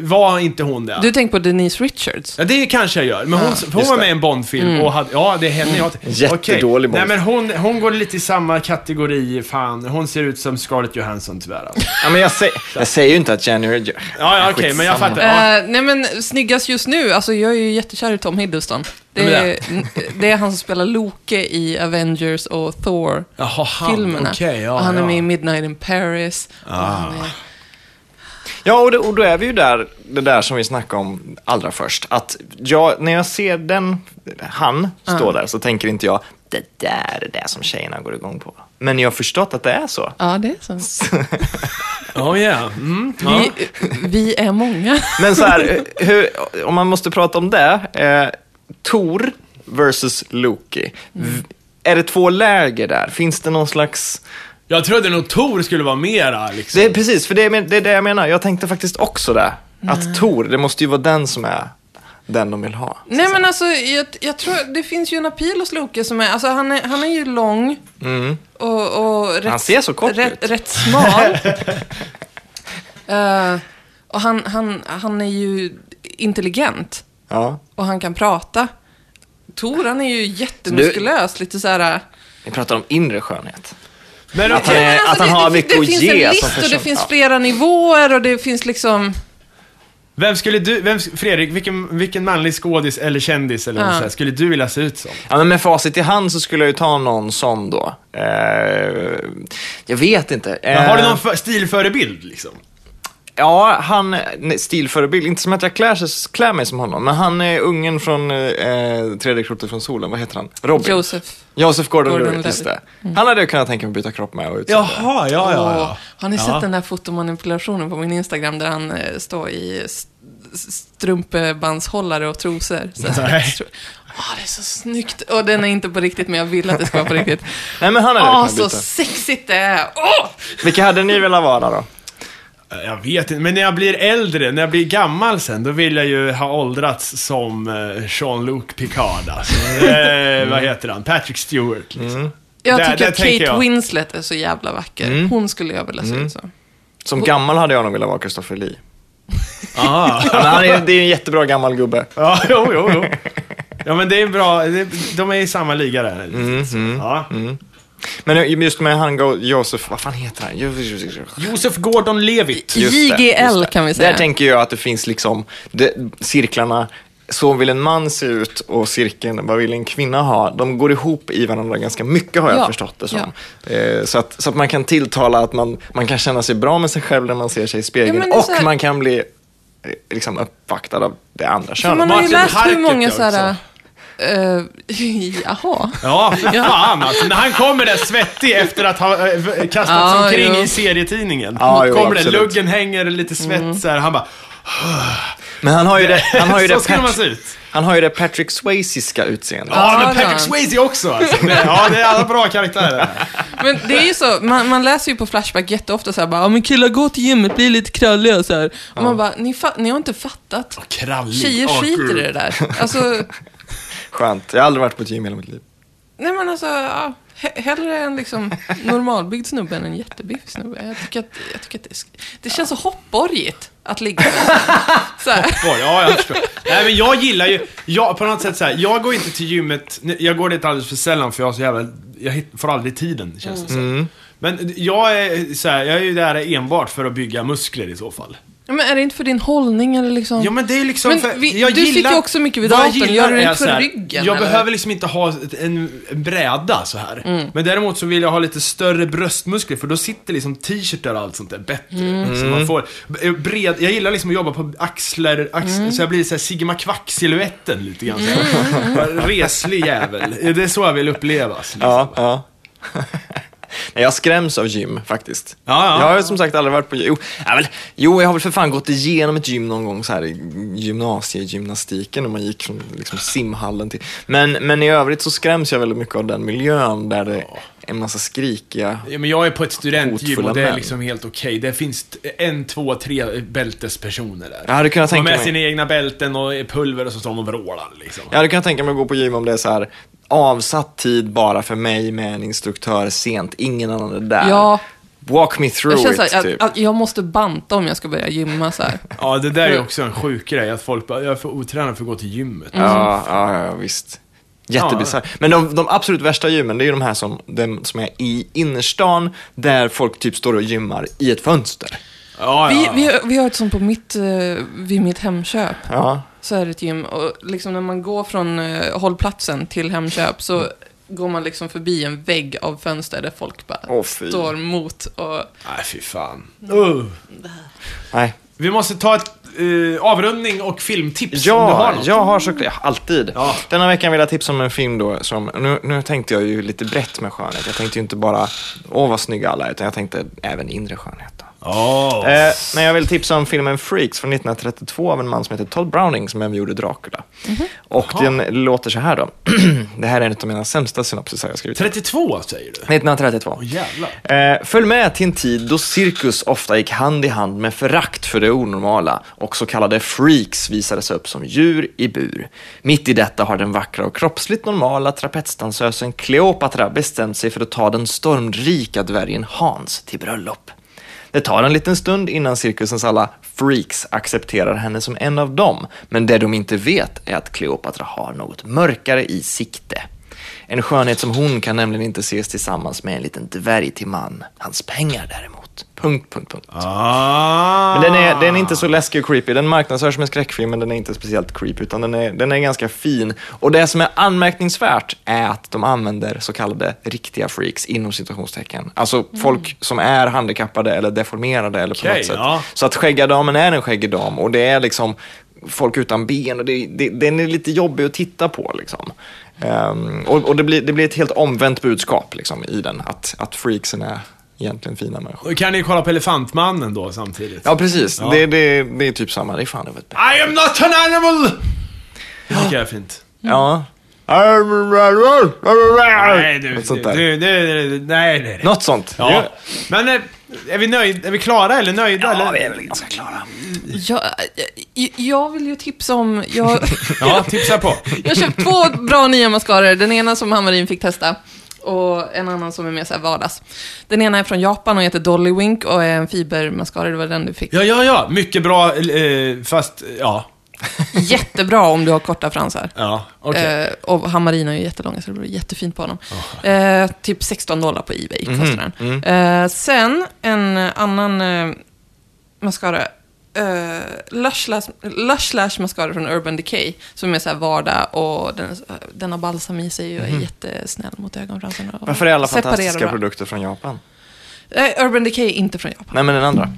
Var inte hon det? Du tänker på Denise Richards? Ja, det kanske jag gör. Men hon, för hon var med i en Bondfilm och hade, ja, det är henne jag... Jättedålig Okej. Nej, Bond. men hon, hon går lite i samma kategori, fan. Hon ser ut som Scarlett Johansson tyvärr alltså. Ja, men jag, säger, jag säger ju inte att January... Jo- Ja, ja okej, men jag fattar. Ja. Eh, nej men snyggast just nu, alltså jag är ju jättekär i Tom Hiddleston. Det är det är han som spelar Loke i Avengers och Thor-filmerna. Han. Okej, ja, och han är ja. med i Midnight in Paris. Och han är, Ja, och, det, och då är vi ju där, det där som vi snackade om allra först. Att jag, när jag ser den, han stå där så tänker inte jag, det där är det som tjejerna går igång på. Men jag har förstått att det är så. ja, det är så. Oh, yeah. mm, ja. Vi, vi är många. Men så här, hur, om man måste prata om det. Eh, Tor versus Loki. V- Är det två läger där? Finns det någon slags... Jag trodde nog Tor skulle vara mera liksom. Det är precis, för det är, det är det jag menar. Jag tänkte faktiskt också det. Att Tor, det måste ju vara den som är den de vill ha. Nej men alltså, jag, jag tror det finns ju en appeal hos Loke som är, alltså han är, han är ju lång och, och rätt, Han ser så kort rätt, ut. rätt smal. Eh, och han, han, han är ju intelligent Ja. och han kan prata. Tor, han är ju jättemuskulös, lite så här... Vi pratar om inre skönhet. Men Att han, är, men att han det, har det, mycket det att finns ge en som list och person. det finns flera nivåer och det finns liksom... vem skulle du, vem, Fredrik, vilken, vilken manlig skådis eller kändis eller Ja. något så här, skulle du vilja se ut som? Ja, men med facit i hand så skulle jag ju ta någon sån då. Eh, jag vet inte. Men har du Eh, någon för, stilförebild liksom? Ja, han, nej, stilförebild. Inte som att jag klär, klär mig som honom, men han är ungen från eh, Tredje klotet från solen. Vad heter han? Robin. Joseph. Joseph Gordon-Levitt, just det. Han hade jag kunnat tänka mig att byta kropp med och utse. Jaha, ja, Åh, har ni Ja. sett den där fotomanipulationen på min Instagram där han eh, står i st- strumpebandshållare och trosor? Nej. Åh, det är så snyggt. Och den är inte på riktigt, men jag vill att det ska vara på riktigt. Nej, men han Åh, kunnat så byta. sexigt det är! Åh! Vilka hade ni velat vara då? Jag vet inte, men när jag blir äldre, när jag blir gammal sen, då vill jag ju ha åldrats som eh, Jean-Luc Picard alltså. eh, Vad heter han? Patrick Stewart liksom. Jag Där- tycker där att Kate jag. Winslet är så jävla vacker. Hon skulle jag vilja se ut som. Som gammal hade jag nog velat vara Christopher Lee. Men han är, det är en jättebra gammal gubbe. Ja, jo, jo, jo. Ja, men det är bra. De är i samma liga där. Ja. Men just med han Joseph, vad fan heter han? Josef Gordon-Levitt. Just det, JGL kan vi säga. Där tänker jag att det finns liksom det, cirklarna. Så vill en man se ut och cirkeln, vad vill en kvinna ha? De går ihop i varandra ganska mycket har jag Ja, förstått det som. Eh, så, att, så att man kan tilltala att man, man kan känna sig bra med sig själv när man ser sig i spegeln. Ja, och här- man kan bli eh, liksom uppvaktad av det andra könet. man har ju läst hur många också. Uh, jaha. Ja, för fan alltså. När han kommer där svettig efter att ha äh, kastats Ja, omkring jo. i serietidningen. Ja, jo, kommer det, absolut. luggen hänger lite svett så här. Han bara... Men han har ju det, han har ju så det, skulle man se ut. han har ju det Patrick Swayziska utseendet. Ja, Ja, men Patrick. Swayze också alltså. Ja, det är alla bra karaktärer. Men det är ju så, man, man läser ju på Flashback jätteofta såhär bara, ja men killar gå till gymmet, bli lite kralliga så här. Och man bara, ni, fa- ni har inte fattat. Krallig. Tjejer skiter i det där. Alltså, Skönt. Jag har aldrig varit på ett gym i hela mitt liv. nej men alltså, ja, he- hellre en liksom normalbyggd snubbe än en jättebiffig snubbe. Jag tycker att, jag tycker att det, sk- det känns så hoppborgigt att ligga sån. så här. Oj, Ja, jag förstår. Nej, men jag gillar ju, jag, på något sätt så här, jag går inte till gymmet, jag går dit alldeles för sällan för jag har så jävla, jag hitt- får aldrig tiden, känns det som. Men jag är så här, jag är ju där enbart för att bygga muskler i så fall. Ja, Men är det inte för din hållning eller liksom? Ja men det är liksom Men för, vi- jag du gillar, sitter ju också mycket vid datorn. gillar Gör du det för så här, ryggen, Jag eller? behöver liksom inte ha en, en bräda så här. Mm. Men däremot så vill jag ha lite större bröstmuskler för då sitter liksom t-shirtar och allt sånt där bättre. Mm. Så man får eh, bred, jag gillar liksom att jobba på axlar, axlar Mm. så jag blir så här Sigma Quack-siluetten lite grann. här. Reslig jävel. Det är så jag vill upplevas. Liksom. Ja, ja. Nej, jag skräms av gym faktiskt. Ja, ja. Jag har som sagt aldrig varit på gym. Jo, väl, jo, jag har väl för fan gått igenom ett gym någon gång så här i gymnasiegymnastiken när man gick från liksom, simhallen till... Men, men i övrigt så skräms jag väldigt mycket av den miljön där det är en massa skrikiga... Ja, men jag är på ett studentgym och det är liksom helt okej. Det finns en, två, tre bältespersoner där. Jag hade kunnat tänka med mig... sina egna bälten och pulver och så står de och vrålar liksom. Jag hade kunnat tänka mig att gå på gym om det är så här avsatt tid bara för mig med en instruktör sent, ingen annan är där. Ja, Walk me through jag it, här, typ. att jag måste banta om jag ska börja gymma så här. Ja, det där är också en sjuk grej. Att folk bara, jag är för otränad för att gå till gymmet. Ja, ja, ja, visst. Jättebisarrt. Men de, de absolut värsta gymmen, det är ju de här som, de, som är i innerstan, där folk typ står och gymmar i ett fönster. Ja, Vi, ja. vi, har- vi har ett sånt på mitt, eh, vid mitt Hemköp. Ja, Så är det ett gym. Och liksom när man går från eh, hållplatsen till Hemköp så går man liksom förbi en vägg av fönster där folk bara Åh, fy. står mot och... Nej, fy fan. Uh. nej. Vi måste ta ett eh, avrundning och filmtips om du har Ja, något. jag har såklart, ja, alltid. Ja. Denna veckan vill jag tipsa om en film då som, nu, nu tänkte jag ju lite brett med skönhet. Jag tänkte ju inte bara, åh vad snygga alla är, utan jag tänkte även inre skönhet då. Åh. Eh, men jag vill tipsa om filmen Freaks från 1932 av en man som heter Todd Browning som även gjorde Dracula. Och den låter så här då. det här är en av mina sämsta synopsisar jag skrivit. 32 säger du? 1932. Åh jävlar. Eh, följ med till en tid då cirkus ofta gick hand i hand med förakt för det onormala och så kallade freaks visades upp som djur i bur. Mitt i detta har den vackra och kroppsligt normala trapetsdansösen Kleopatra bestämt sig för att ta den stormrika dvärgen Hans till bröllop. Det tar en liten stund innan cirkusens alla freaks accepterar henne som en av dem, men det de inte vet är att Kleopatra har något mörkare i sikte. En skönhet som hon kan nämligen inte ses tillsammans med en liten dvärg till man. Hans pengar däremot. Punkt, punkt, punkt. Ah. Men den är, den är inte så läskig och creepy. Den marknadsförs som en skräckfilm, men den är inte speciellt creepy, utan den är, den är ganska fin. Och det som är anmärkningsvärt är att de använder så kallade riktiga freaks inom situationstecken. Alltså folk som är handikappade eller deformerade eller på Okej, något sätt. ja. Så att skäggadamen är en skäggig dam och det är liksom folk utan ben och det, det, den är lite jobbig att titta på. Liksom. Ehm, och och det, blir, det blir ett helt omvänt budskap liksom, i den, att, att freaksen är egentligen fina människor. Kan ni kolla på Elefantmannen då samtidigt. Ja, precis. Ja. Det, det, det är typ samma. Det är fan över ett I am not an animal! Det tycker jag är fint. Ja. Nej, du, Något sånt där. du, du, du, nej, nej, nej. Något sånt. Ja. Men eh, är vi nöjda? Är vi klara eller nöjda? Ja, eller? vi är väl ganska klara. Jag, jag, jag vill ju tipsa om... Jag, Ja, tipsa på. jag har köpt två bra nya mascaror. Den ena som Hammarin fick testa och en annan som är mer så här vardags. Den ena är från Japan och heter Dolly Wink och är en fibermascara. Det var den du fick. Ja, ja, ja. Mycket bra, eh, fast ja. Jättebra om du har korta fransar. Ja, okej. Eh, och Hammarin är ju jättelånga så det blir jättefint på honom. Eh, typ 16 dollar på Ebay kostar den. Eh, sen en annan eh, mascara. Uh, Lush, Lash, Lush Lash Mascara från Urban Decay. Som är så här vardag och den, den har balsam i sig och är jättesnäll mot ögonfransarna. Varför är alla fantastiska bra. produkter från Japan? Eh, Urban Decay är inte från Japan. Nej, men den andra.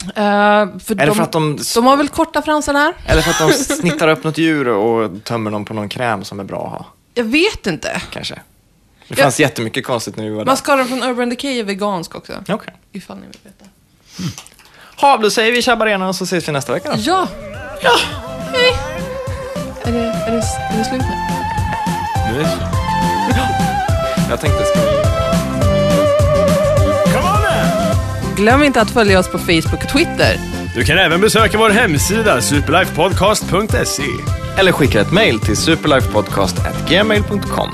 Eh, för de, för att de, de har väl korta fransar där? eller för att de snittar upp något djur och tömmer dem på någon kräm som är bra att ha? Jag vet inte. Kanske. Det fanns jättemycket konstigt när vi var där. Mascaran från Urban Decay är vegansk också. Okej. Ifall ni vill veta. Ha, då säger vi tjabbarena och så ses vi nästa vecka då. Ja! Ja! Hej! Är det, är, det, är det slut nu? Nu är det Jag tänkte, ska vi... Glöm inte att följa oss på Facebook och Twitter. Du kan även besöka vår hemsida, superlifepodcast.se. Eller skicka ett mejl till superlifepodcast.gmail.com.